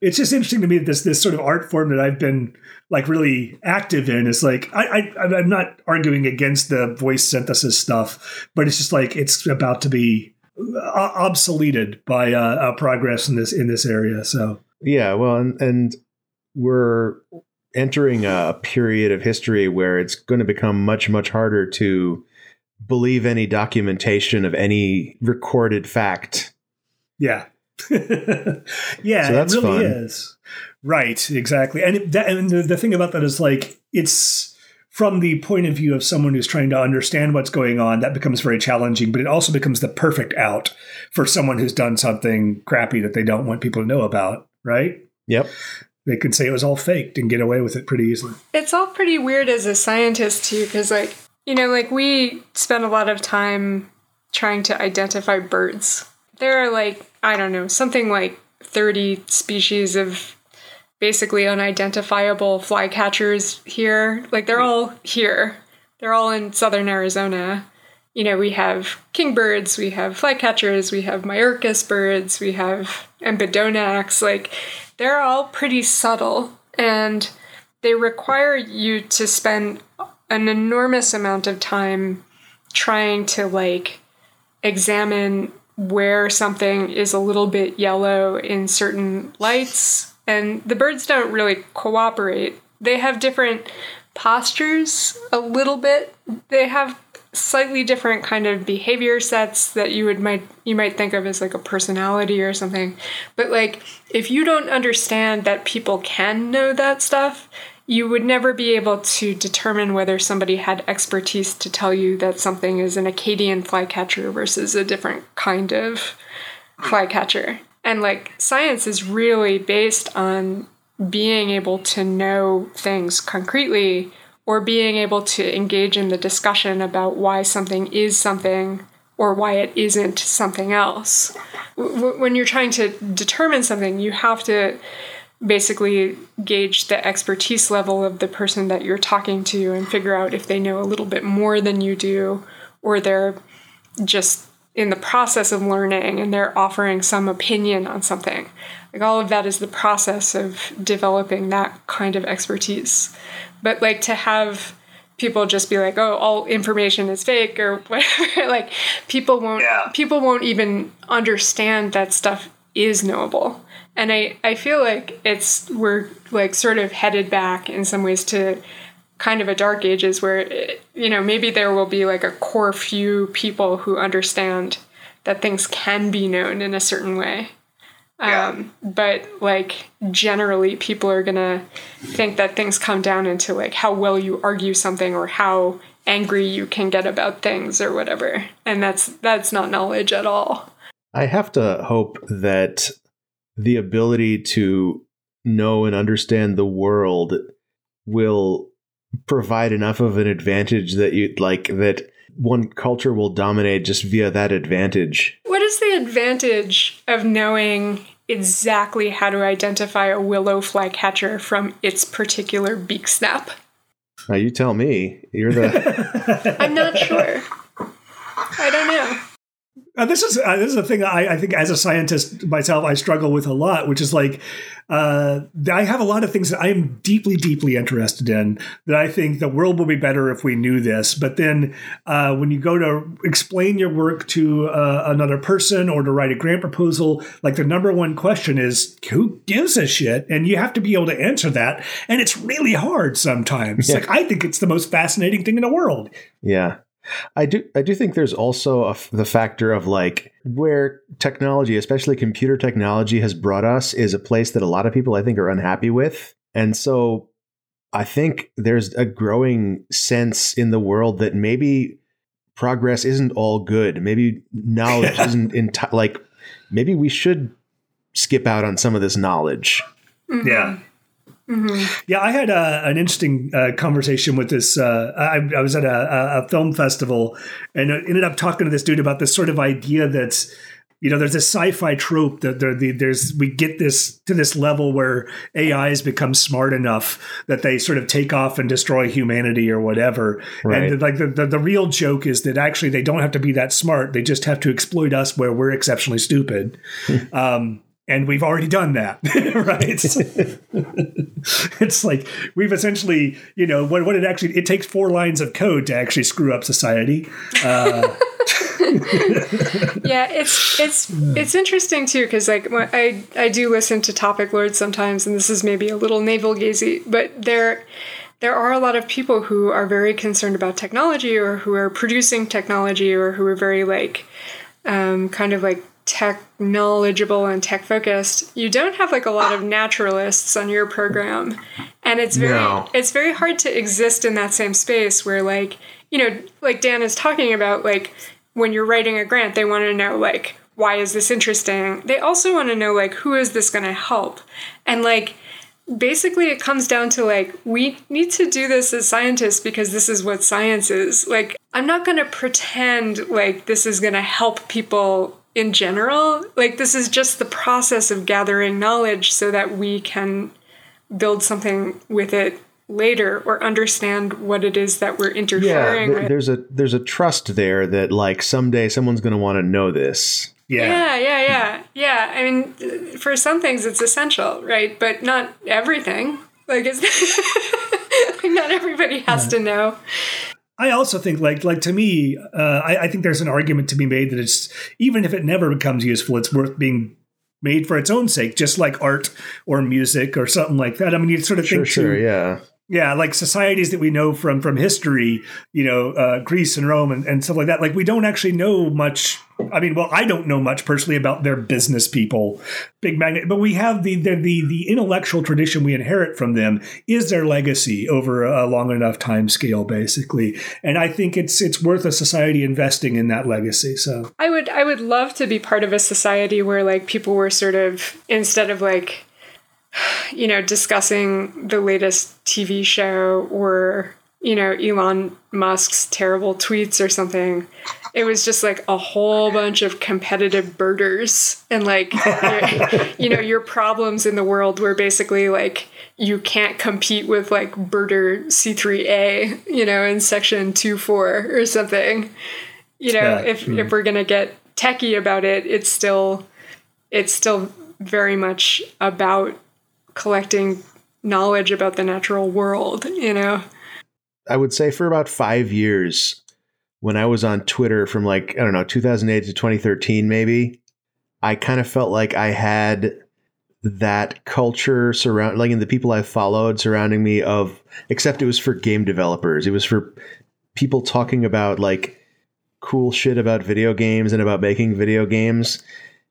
it's just interesting to me that this this sort of art form that I've been like really active in is like I, I I'm not arguing against the voice synthesis stuff, but it's just like it's about to be uh, obsoleted by uh, uh, progress in this in this area. So yeah, well, and, and we're entering a period of history where it's going to become much much harder to believe any documentation of any recorded fact. Yeah. yeah, so it really fun. is. Right, exactly. And it, that, and the, the thing about that is like it's from the point of view of someone who's trying to understand what's going on, that becomes very challenging, but it also becomes the perfect out for someone who's done something crappy that they don't want people to know about, right? Yep they could say it was all faked and get away with it pretty easily. It's all pretty weird as a scientist too, because like you know, like we spend a lot of time trying to identify birds. There are like I don't know something like thirty species of basically unidentifiable flycatchers here. Like they're all here. They're all in southern Arizona. You know, we have kingbirds, we have flycatchers, we have Myiarchus birds, we have Empidonax. Like they're all pretty subtle and they require you to spend an enormous amount of time trying to like examine where something is a little bit yellow in certain lights and the birds don't really cooperate. They have different postures a little bit. They have slightly different kind of behavior sets that you would might you might think of as like a personality or something. But like if you don't understand that people can know that stuff, you would never be able to determine whether somebody had expertise to tell you that something is an Acadian flycatcher versus a different kind of flycatcher. And like science is really based on being able to know things concretely or being able to engage in the discussion about why something is something or why it isn't something else. when you're trying to determine something, you have to basically gauge the expertise level of the person that you're talking to and figure out if they know a little bit more than you do or they're just in the process of learning and they're offering some opinion on something. Like all of that is the process of developing that kind of expertise. But like to have people just be like, "Oh, all information is fake" or whatever, like people won't yeah. people won't even understand that stuff is knowable. And I I feel like it's we're like sort of headed back in some ways to kind of a dark ages where it, you know maybe there will be like a core few people who understand that things can be known in a certain way yeah. Um, but like generally, people are gonna think that things come down into like how well you argue something or how angry you can get about things or whatever. And that's that's not knowledge at all. I have to hope that the ability to know and understand the world will provide enough of an advantage that you like that one culture will dominate just via that advantage. What is the advantage of knowing exactly how to identify a willow flycatcher from its particular beak snap? Now you tell me. You're the. I'm not sure. I don't know. Uh, this is uh, this is a thing I, I, think as a scientist myself I struggle with a lot, which is like uh, I have a lot of things that I am deeply deeply interested in that I think the world will be better if we knew this. But then uh, when you go to explain your work to uh, another person or to write a grant proposal, like the number one question is who gives a shit, and you have to be able to answer that, and it's really hard sometimes. Yeah. Like I think it's the most fascinating thing in the world. Yeah. I do I do think there's also a, the factor of like where technology, especially computer technology has brought us is a place that a lot of people I think are unhappy with. And so I think there's a growing sense in the world that maybe progress isn't all good. Maybe knowledge yeah. isn't enti- like maybe we should skip out on some of this knowledge. Mm-hmm. Yeah. Mm-hmm. Yeah, I had a, an interesting uh, conversation with this. Uh, I, I, was at a, a, film festival and ended up talking to this dude about this sort of idea that you know there's a sci-fi trope that there, the, there's we get this to this level where AIs become smart enough that they sort of take off and destroy humanity or whatever. Right. And like the, the the real joke is that actually they don't have to be that smart; they just have to exploit us where we're exceptionally stupid. um, and we've already done that right? It's like we've essentially you know what, what it actually it takes four lines of code to actually screw up society. Uh, yeah it's it's it's interesting too because like i i do listen to topic lords sometimes and this is maybe a little navel gazy but there there are a lot of people who are very concerned about technology or who are producing technology or who are very like um, kind of like tech knowledgeable and tech focused you don't have like a lot of naturalists on your program. And it's very no. it's very hard to exist in that same space where like you know like dan is talking about like when you're writing a grant they want to know like why is this interesting? They also want to know like who is this going to help? And like basically it comes down to like we need to do this as scientists because this is what science is. Like i'm not going to pretend like this is going to help people in general. Like, this is just the process of gathering knowledge so that we can build something with it later or understand what it is that we're interfering yeah, th- there's a there's a trust there that like someday someone's going to want to know this. Yeah. yeah yeah yeah. Yeah i mean for some things it's essential right? But not everything. Like it's not everybody has to know I also think, like, like to me, uh, I, I, think there's an argument to be made that it's even if it never becomes useful, it's worth being made for its own sake, just like art or music or something like that. I mean, you sort of sure, think, sure, yeah, yeah, like societies that we know from from history, you know, uh, Greece and Rome and, and stuff like that. Like we don't actually know much. I mean, well, I don't know much personally about their business people, big magnet, but we have the the the, the intellectual tradition we inherit from them is their legacy over a long enough time scale, basically. And I think it's it's worth a society investing in that legacy. So I would I would love to be part of a society where like people were sort of instead of like you know, discussing the latest TV show or, you know, Elon Musk's terrible tweets or something. It was just like a whole bunch of competitive birders and like, you know, your problems in the world were basically like you can't compete with like birder C3A, you know, in section 2 4 or something. You know, yeah, if, hmm. if we're going to get techie about it, it's still, it's still very much about collecting knowledge about the natural world, you know? I would say for about five years, when I was on Twitter from like, I don't know, 2008 to 2013, maybe, I kind of felt like I had that culture surround like in the people I followed surrounding me of except it was for game developers. It was for people talking about like cool shit about video games and about making video games.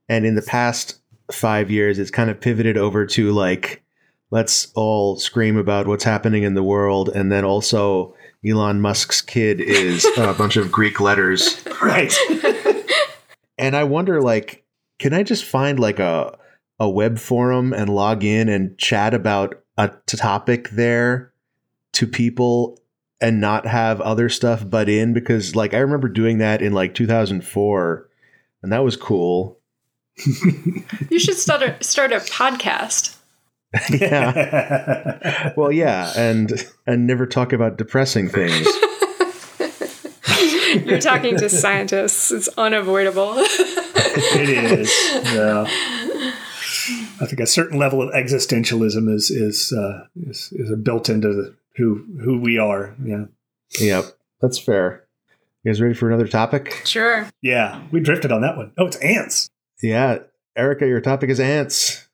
And in the past five years, it's kind of pivoted over to like, let's all scream about what's happening in the world and then also Elon Musk's kid is a bunch of Greek letters. Right. and I wonder, like, can I just find like a a web forum and log in and chat about a topic there to people and not have other stuff butt in? Because like I remember doing that in like 2004, and that was cool. You should start a start a podcast. yeah. well, yeah, and and never talk about depressing things. You're talking to scientists. It's unavoidable. it is. Yeah. I think a certain level of existentialism is is uh, is, is built into the, who who we are. Yeah. Yep. That's fair. You guys ready for another topic? Sure. Yeah, we drifted on that one. Oh, it's ants. Yeah, Erica, your topic is ants.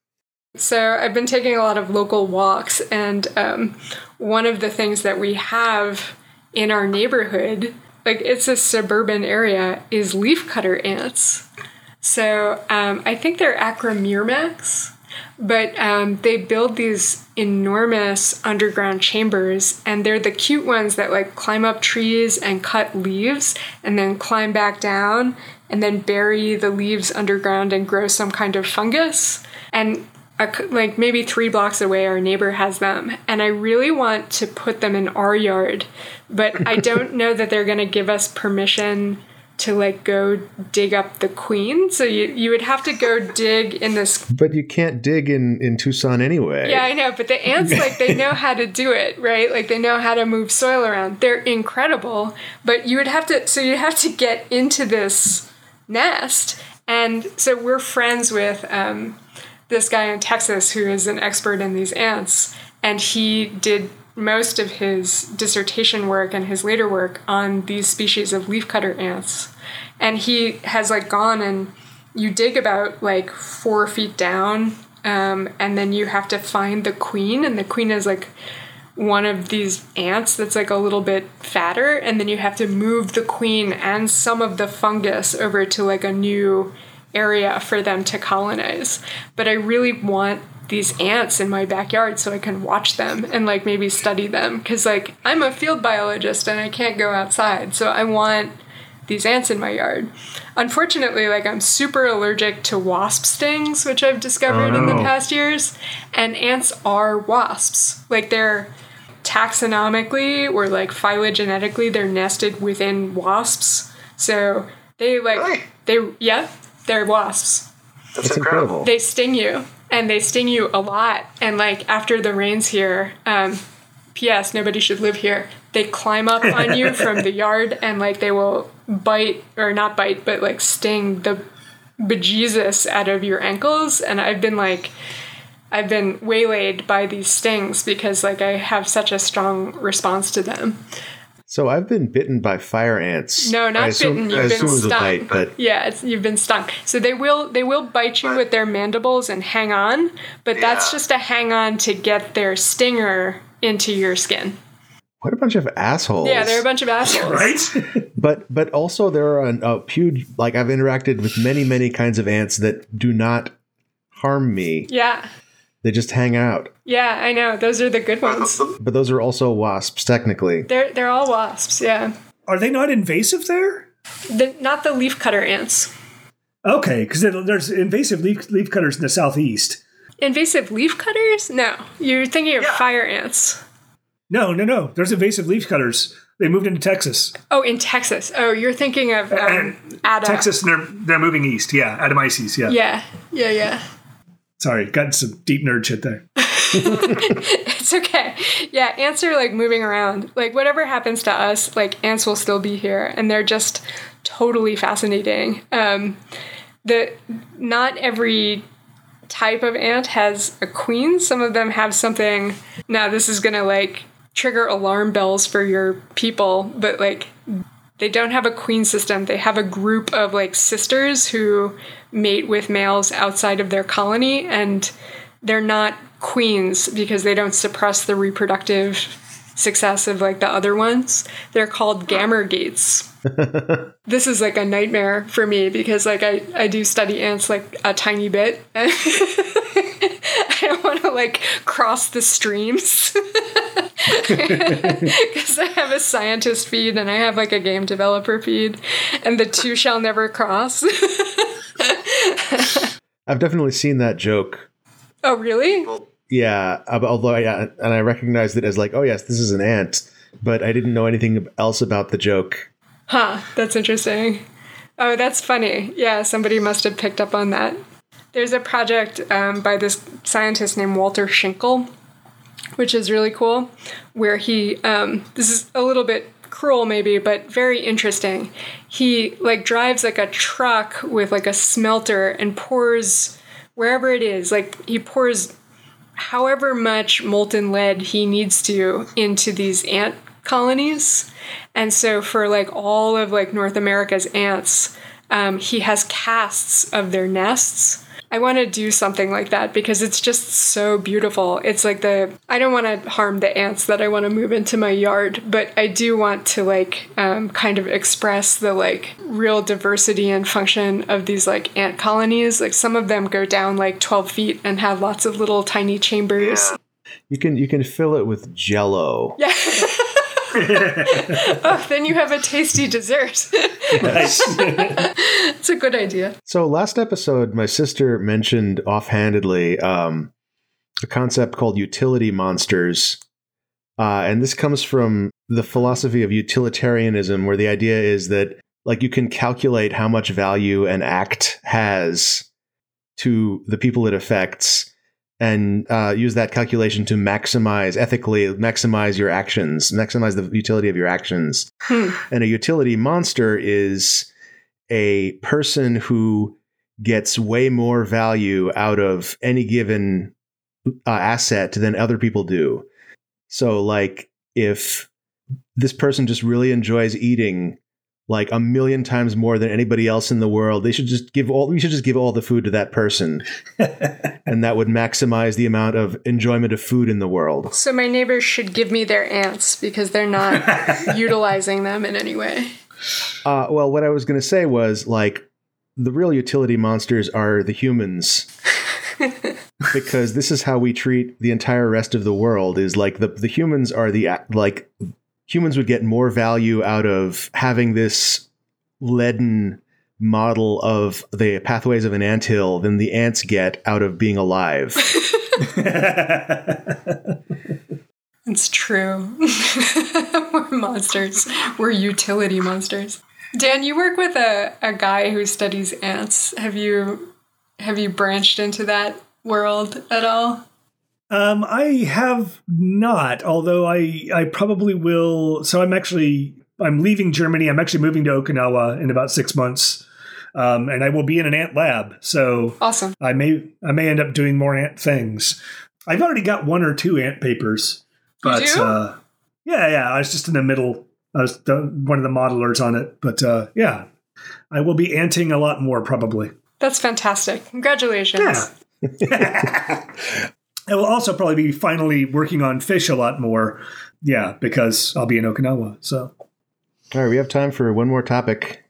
So I've been taking a lot of local walks, and um, one of the things that we have in our neighborhood, like it's a suburban area, is leafcutter ants. So um, I think they're Acromyrmex, but um, they build these enormous underground chambers, and they're the cute ones that like climb up trees and cut leaves, and then climb back down, and then bury the leaves underground and grow some kind of fungus. And a, like maybe three blocks away, our neighbor has them, and I really want to put them in our yard, but I don't know that they're going to give us permission to like go dig up the queen. So you you would have to go dig in this. But you can't dig in in Tucson anyway. Yeah, I know. But the ants like they know how to do it, right? Like they know how to move soil around. They're incredible. But you would have to. So you have to get into this nest, and so we're friends with. Um, this guy in Texas who is an expert in these ants, and he did most of his dissertation work and his later work on these species of leafcutter ants. And he has like gone and you dig about like four feet down, um, and then you have to find the queen, and the queen is like one of these ants that's like a little bit fatter, and then you have to move the queen and some of the fungus over to like a new area for them to colonize. But I really want these ants in my backyard so I can watch them and like maybe study them cuz like I'm a field biologist and I can't go outside. So I want these ants in my yard. Unfortunately, like I'm super allergic to wasp stings, which I've discovered oh, no. in the oh. past years, and ants are wasps. Like they're taxonomically or like phylogenetically they're nested within wasps. So they like really? they yeah, they're wasps. That's, That's incredible. They sting you, and they sting you a lot. And like after the rains here, um, P.S. Nobody should live here. They climb up on you from the yard, and like they will bite or not bite, but like sting the bejesus out of your ankles. And I've been like. I've been waylaid by these stings because like I have such a strong response to them. So I've been bitten by fire ants. No, not assume, bitten. You've been stung. Bite, but yeah, you've been stung. So they will they will bite you with their mandibles and hang on, but yeah. that's just a hang on to get their stinger into your skin. What a bunch of assholes! Yeah, they're a bunch of assholes, right? but but also there are a, a huge like I've interacted with many many kinds of ants that do not harm me. Yeah. They just hang out. Yeah, I know. Those are the good ones. But those are also wasps, technically. They're they're all wasps. Yeah. Are they not invasive there? The, not the leafcutter ants. Okay, because there's invasive leaf, leaf cutters in the southeast. Invasive leaf cutters? No, you're thinking of yeah. fire ants. No, no, no. There's invasive leaf cutters. They moved into Texas. Oh, in Texas. Oh, you're thinking of um, Texas, and they're they're moving east. Yeah, Adamyces. Yeah. Yeah, yeah, yeah. Sorry, got some deep nerd shit there. it's okay. Yeah, ants are like moving around. Like whatever happens to us, like ants will still be here, and they're just totally fascinating. Um, the not every type of ant has a queen. Some of them have something. Now this is gonna like trigger alarm bells for your people, but like they don't have a queen system. They have a group of like sisters who mate with males outside of their colony, and they're not queens because they don't suppress the reproductive success of like the other ones. They're called gamergates. this is like a nightmare for me because like I, I do study ants like a tiny bit. I don't want to like cross the streams. Because I have a scientist feed and I have like a game developer feed, and the two shall never cross. I've definitely seen that joke. Oh, really? Yeah, although I, and I recognized it as like, oh yes, this is an ant, but I didn't know anything else about the joke. Huh, that's interesting. Oh, that's funny. Yeah, somebody must have picked up on that. There's a project um, by this scientist named Walter Tschinkel, which is really cool, where he, um, this is a little bit cruel maybe, but very interesting. He like drives like a truck with like a smelter and pours wherever it is, like he pours however much molten lead he needs to into these ant colonies. And so for like all of like North America's ants, um, he has casts of their nests I want to do something like that because it's just so beautiful. It's like the I don't want to harm the ants that I want to move into my yard, but I do want to like um, kind of express the like real diversity and function of these like ant colonies. Like some of them go down like twelve feet and have lots of little tiny chambers. Yeah. You can you can fill it with Jello. Yeah. oh, then you have a tasty dessert. nice. It's a good idea. So last episode, my sister mentioned offhandedly um, a concept called utility monsters. Uh, and this comes from the philosophy of utilitarianism, where the idea is that like you can calculate how much value an act has to the people it affects and uh, use that calculation to maximize ethically maximize your actions maximize the utility of your actions hmm. and a utility monster is a person who gets way more value out of any given uh, asset than other people do so like if this person just really enjoys eating like a million times more than anybody else in the world. They should just give all we should just give all the food to that person. and that would maximize the amount of enjoyment of food in the world. So my neighbors should give me their ants because they're not utilizing them in any way. Uh, well, what I was going to say was like the real utility monsters are the humans. because this is how we treat the entire rest of the world is like the the humans are the like humans would get more value out of having this leaden model of the pathways of an anthill than the ants get out of being alive. it's true. We're monsters. We're utility monsters. Dan, you work with a, a guy who studies ants. Have you have you branched into that world at all? Um, I have not, although I I probably will. So I'm actually I'm leaving Germany. I'm actually moving to Okinawa in about six months, um, and I will be in an ant lab. So awesome! I may I may end up doing more ant things. I've already got one or two ant papers, but uh, yeah, yeah. I was just in the middle. I was the, one of the modelers on it, but uh, yeah, I will be anting a lot more probably. That's fantastic! Congratulations. Yeah. I will also probably be finally working on fish a lot more. Yeah, because I'll be in Okinawa. So, all right, we have time for one more topic.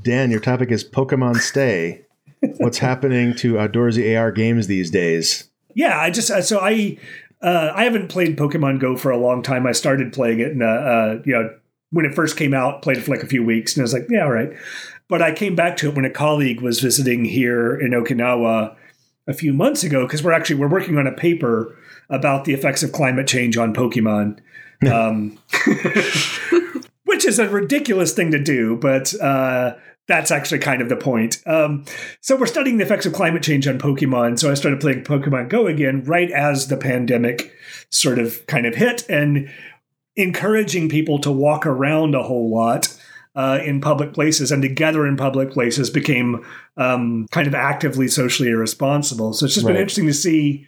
Dan, your topic is Pokemon Stay. What's happening to outdoorsy AR games these days? Yeah, I just uh, so I uh, I haven't played Pokemon Go for a long time. I started playing it, and uh, uh, you know when it first came out, played it for like a few weeks, and I was like, yeah, all right. But I came back to it when a colleague was visiting here in Okinawa a few months ago because we're actually we're working on a paper about the effects of climate change on Pokemon. Um, which is a ridiculous thing to do, but uh, that's actually kind of the point. Um, so we're studying the effects of climate change on Pokemon. So I started playing Pokemon Go again right as the pandemic sort of kind of hit and encouraging people to walk around a whole lot uh, in public places and to gather in public places became um, kind of actively socially irresponsible. So it's just right. been interesting to see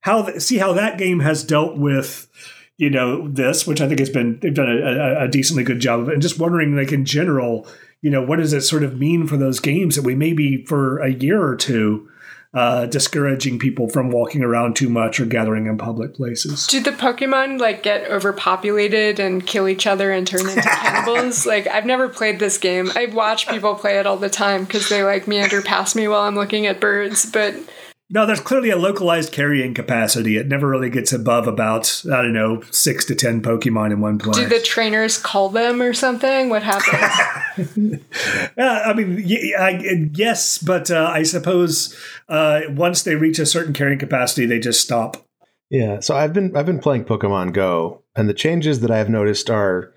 how see how that game has dealt with you know this, which I think has been they've done a, a, decently good job of it, and just wondering like in general, you know, what does it sort of mean for those games that we maybe for a year or two uh, discouraging people from walking around too much or gathering in public places. Do the Pokemon like get overpopulated and kill each other and turn into cannibals? like I've never played this game. I watch people play it all the time because they like meander past me while I'm looking at birds, but No, there's clearly a localized carrying capacity. It never really gets above about I don't know six to ten Pokemon in one play. Do the trainers call them or something? What happens? uh, I mean, y- I, yes, but uh, I suppose uh, once they reach a certain carrying capacity, they just stop. Yeah, so I've been I've been playing Pokemon Go, and the changes that I've noticed are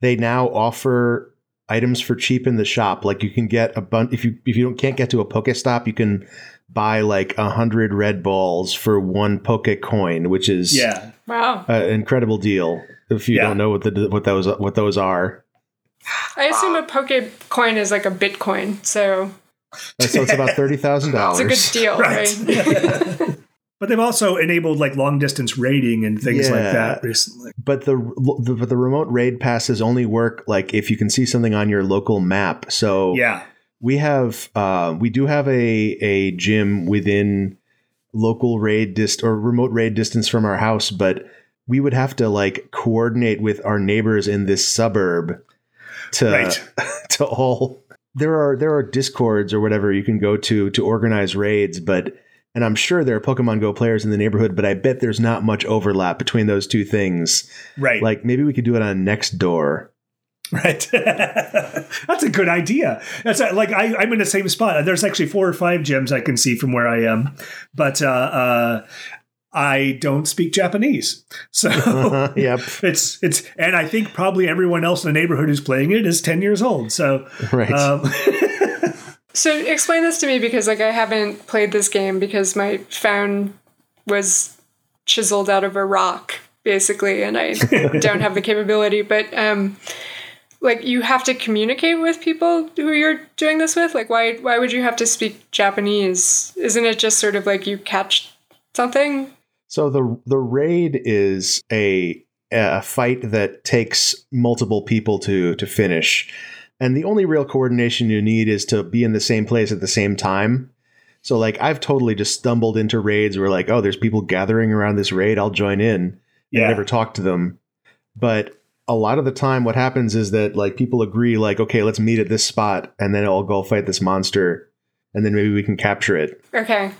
they now offer items for cheap in the shop. Like you can get a bunch if you if you don't can't get to a Pokestop, you can buy like a hundred red balls for one Poke coin, which is Yeah, wow. an incredible deal. If you Yeah. don't know what the what those what those are, I assume a Poke coin is like a Bitcoin, so Uh, so it's about thirty thousand dollars. it's a good deal, Right. right? but they've also enabled like long distance raiding and things like that recently. But the, the but the remote raid passes only work like if you can see something on your local map. So Yeah, we have uh, we do have a a gym within local raid dist or remote raid distance from our house, but we would have to like coordinate with our neighbors in this suburb to Right. to all. There are there are discords or whatever you can go to to organize raids, but and I'm sure there are Pokemon Go players in the neighborhood, but I bet there's not much overlap between those two things. right. Like maybe we could do it on Nextdoor. Right. That's a good idea. That's uh, like I, I'm in the same spot. There's actually four or five gyms I can see from where I am, but uh, uh, I don't speak Japanese, so yep. it's it's. And I think probably everyone else in the neighborhood who's playing it is ten years old. So Right. um, So explain this to me because like I haven't played this game because my phone was chiseled out of a rock basically and I don't have the capability but um like you have to communicate with people who you're doing this with like why why would you have to speak Japanese isn't it just sort of like you catch something So the the raid is a a fight that takes multiple people to to finish. And the only real coordination you need is to be in the same place at the same time. So like I've totally just stumbled into raids where like, oh, there's people gathering around this raid, I'll join in. And Yeah. never talk to them. But a lot of the time what happens is that like people agree like, okay, let's meet at this spot and then I'll go fight this monster and then maybe we can capture it. okay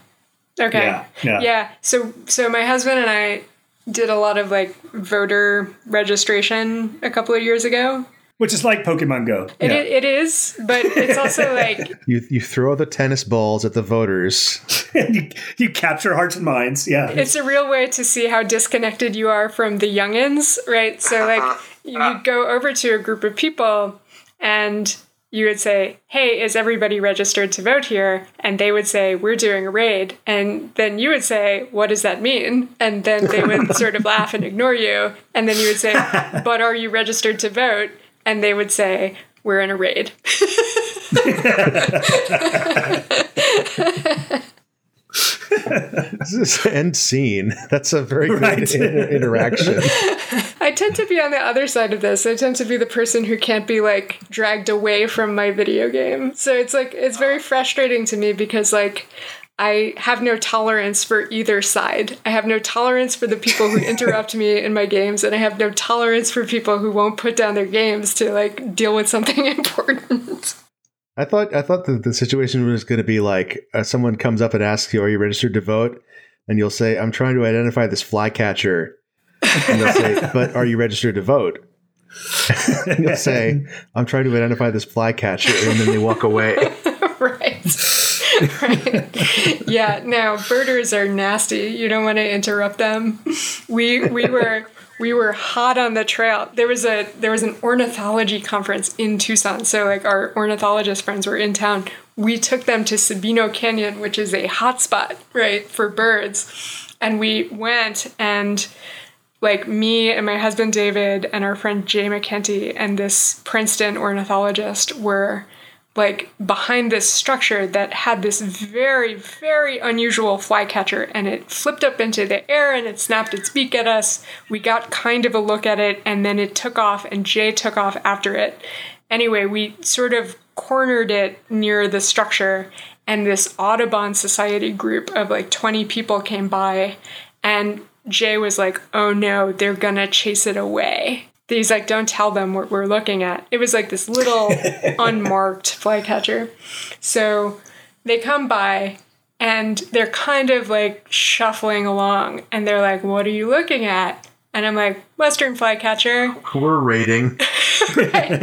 okay yeah, yeah, Yeah. So so my husband and I did a lot of like voter registration a couple of years ago. which is like Pokemon Go. It, yeah. it is, but it's also like You you throw the tennis balls at the voters. you, you capture hearts and minds. Yeah, it's a real way to see how disconnected you are from the youngins, right? So like you would go over to a group of people and you would say, "Hey, is everybody registered to vote here?" And they would say, "We're doing a raid." And then you would say, "What does that mean?" And then they would sort of laugh and ignore you. And then you would say, "But are you registered to vote?" And they would say, "We're in a raid." This is end scene. That's a very good Right. inter- interaction. I tend to be on the other side of this. I tend to be the person who can't be like dragged away from my video game. So it's like it's very frustrating to me because like I have no tolerance for either side. I have no tolerance for the people who interrupt me in my games and I have no tolerance for people who won't put down their games to like deal with something important. I thought I thought that the situation was going to be like uh, someone comes up and asks you, "Are you registered to vote?" And you'll say, "I'm trying to identify this flycatcher." And they'll say, "But are you registered to vote?" and you'll say, "I'm trying to identify this flycatcher," and then they walk away. right. right. Yeah, no, birders are nasty. You don't want to interrupt them. We we were we were hot on the trail. There was a there was an ornithology conference in Tucson. So like our ornithologist friends were in town. We took them to Sabino Canyon, which is a hotspot, right, for birds. And we went and like me and my husband David and our friend Jay McKenty and this Princeton ornithologist were like behind this structure that had this very, very unusual flycatcher and it flipped up into the air and it snapped its beak at us. We got kind of a look at it and then it took off and Jay took off after it. Anyway, we sort of cornered it near the structure and this Audubon Society group of like 20 people came by and Jay was like, oh no, they're gonna chase it away. He's like, don't tell them what we're looking at. It was like this little unmarked flycatcher. So they come by and they're kind of like shuffling along and they're like, What are you looking at? And I'm like, Western flycatcher. We're rating. like,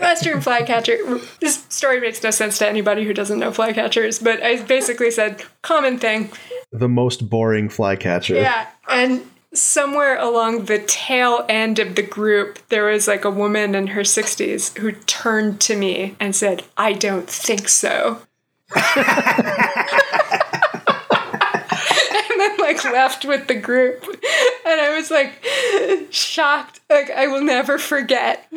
Western flycatcher. This story makes no sense to anybody who doesn't know flycatchers, but I basically said, common thing. The most boring flycatcher. Yeah. And somewhere along the tail end of the group, there was like a woman in her 60s who turned to me and said, I don't think so. and then like left with the group and i was like shocked. Like i will never forget.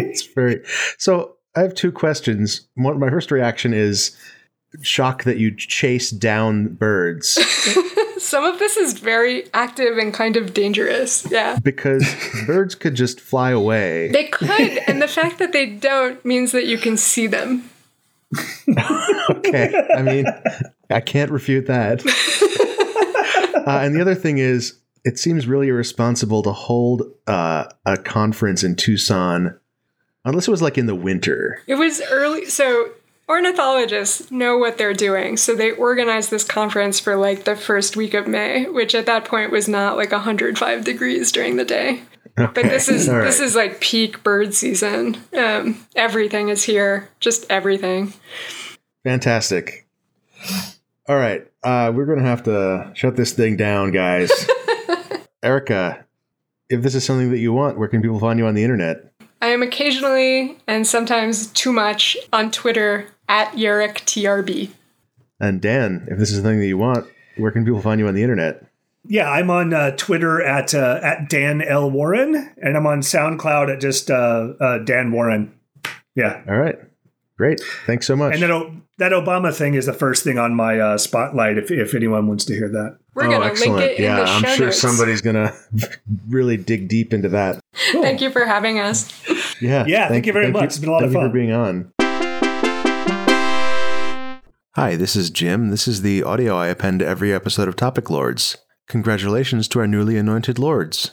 It's very so i have two questions. One, my first reaction is shock that you chase down birds. Some of this is very active and kind of dangerous. Yeah. Because birds could just fly away. They could and the fact that they don't means that you can see them. Okay. I mean I can't refute that. Uh, and the other thing is, it seems really irresponsible to hold uh, a conference in Tucson, unless it was like in the winter. It was early, so ornithologists know what they're doing. So they organized this conference for like the first week of May, which at that point was not like 105 degrees during the day. Okay. But this is right. this is like peak bird season. Um, everything is here, just everything. Fantastic. All right. Uh, we're going to have to shut this thing down, guys. Erica, if this is something that you want, where can people find you on the internet? I am occasionally and sometimes too much on Twitter at TRB. And Dan, if this is something that you want, where can people find you on the internet? Yeah, I'm on uh, Twitter at uh, at Dan L Warren, and I'm on SoundCloud at just uh, uh Dan Warren. Yeah. All right. Great. Thanks so much. And then that Obama thing is the first thing on my uh, spotlight. If, if anyone wants to hear that, we're oh, gonna excellent. link it yeah, in the show I'm sure notes. somebody's gonna really dig deep into that. Cool. Thank you for having us. Yeah, yeah. Thank, thank you very thank much. You, it's been a lot of fun. for being on. Hi, this is Jim. This is the audio I append to every episode of Topic Lords. Congratulations to our newly anointed lords.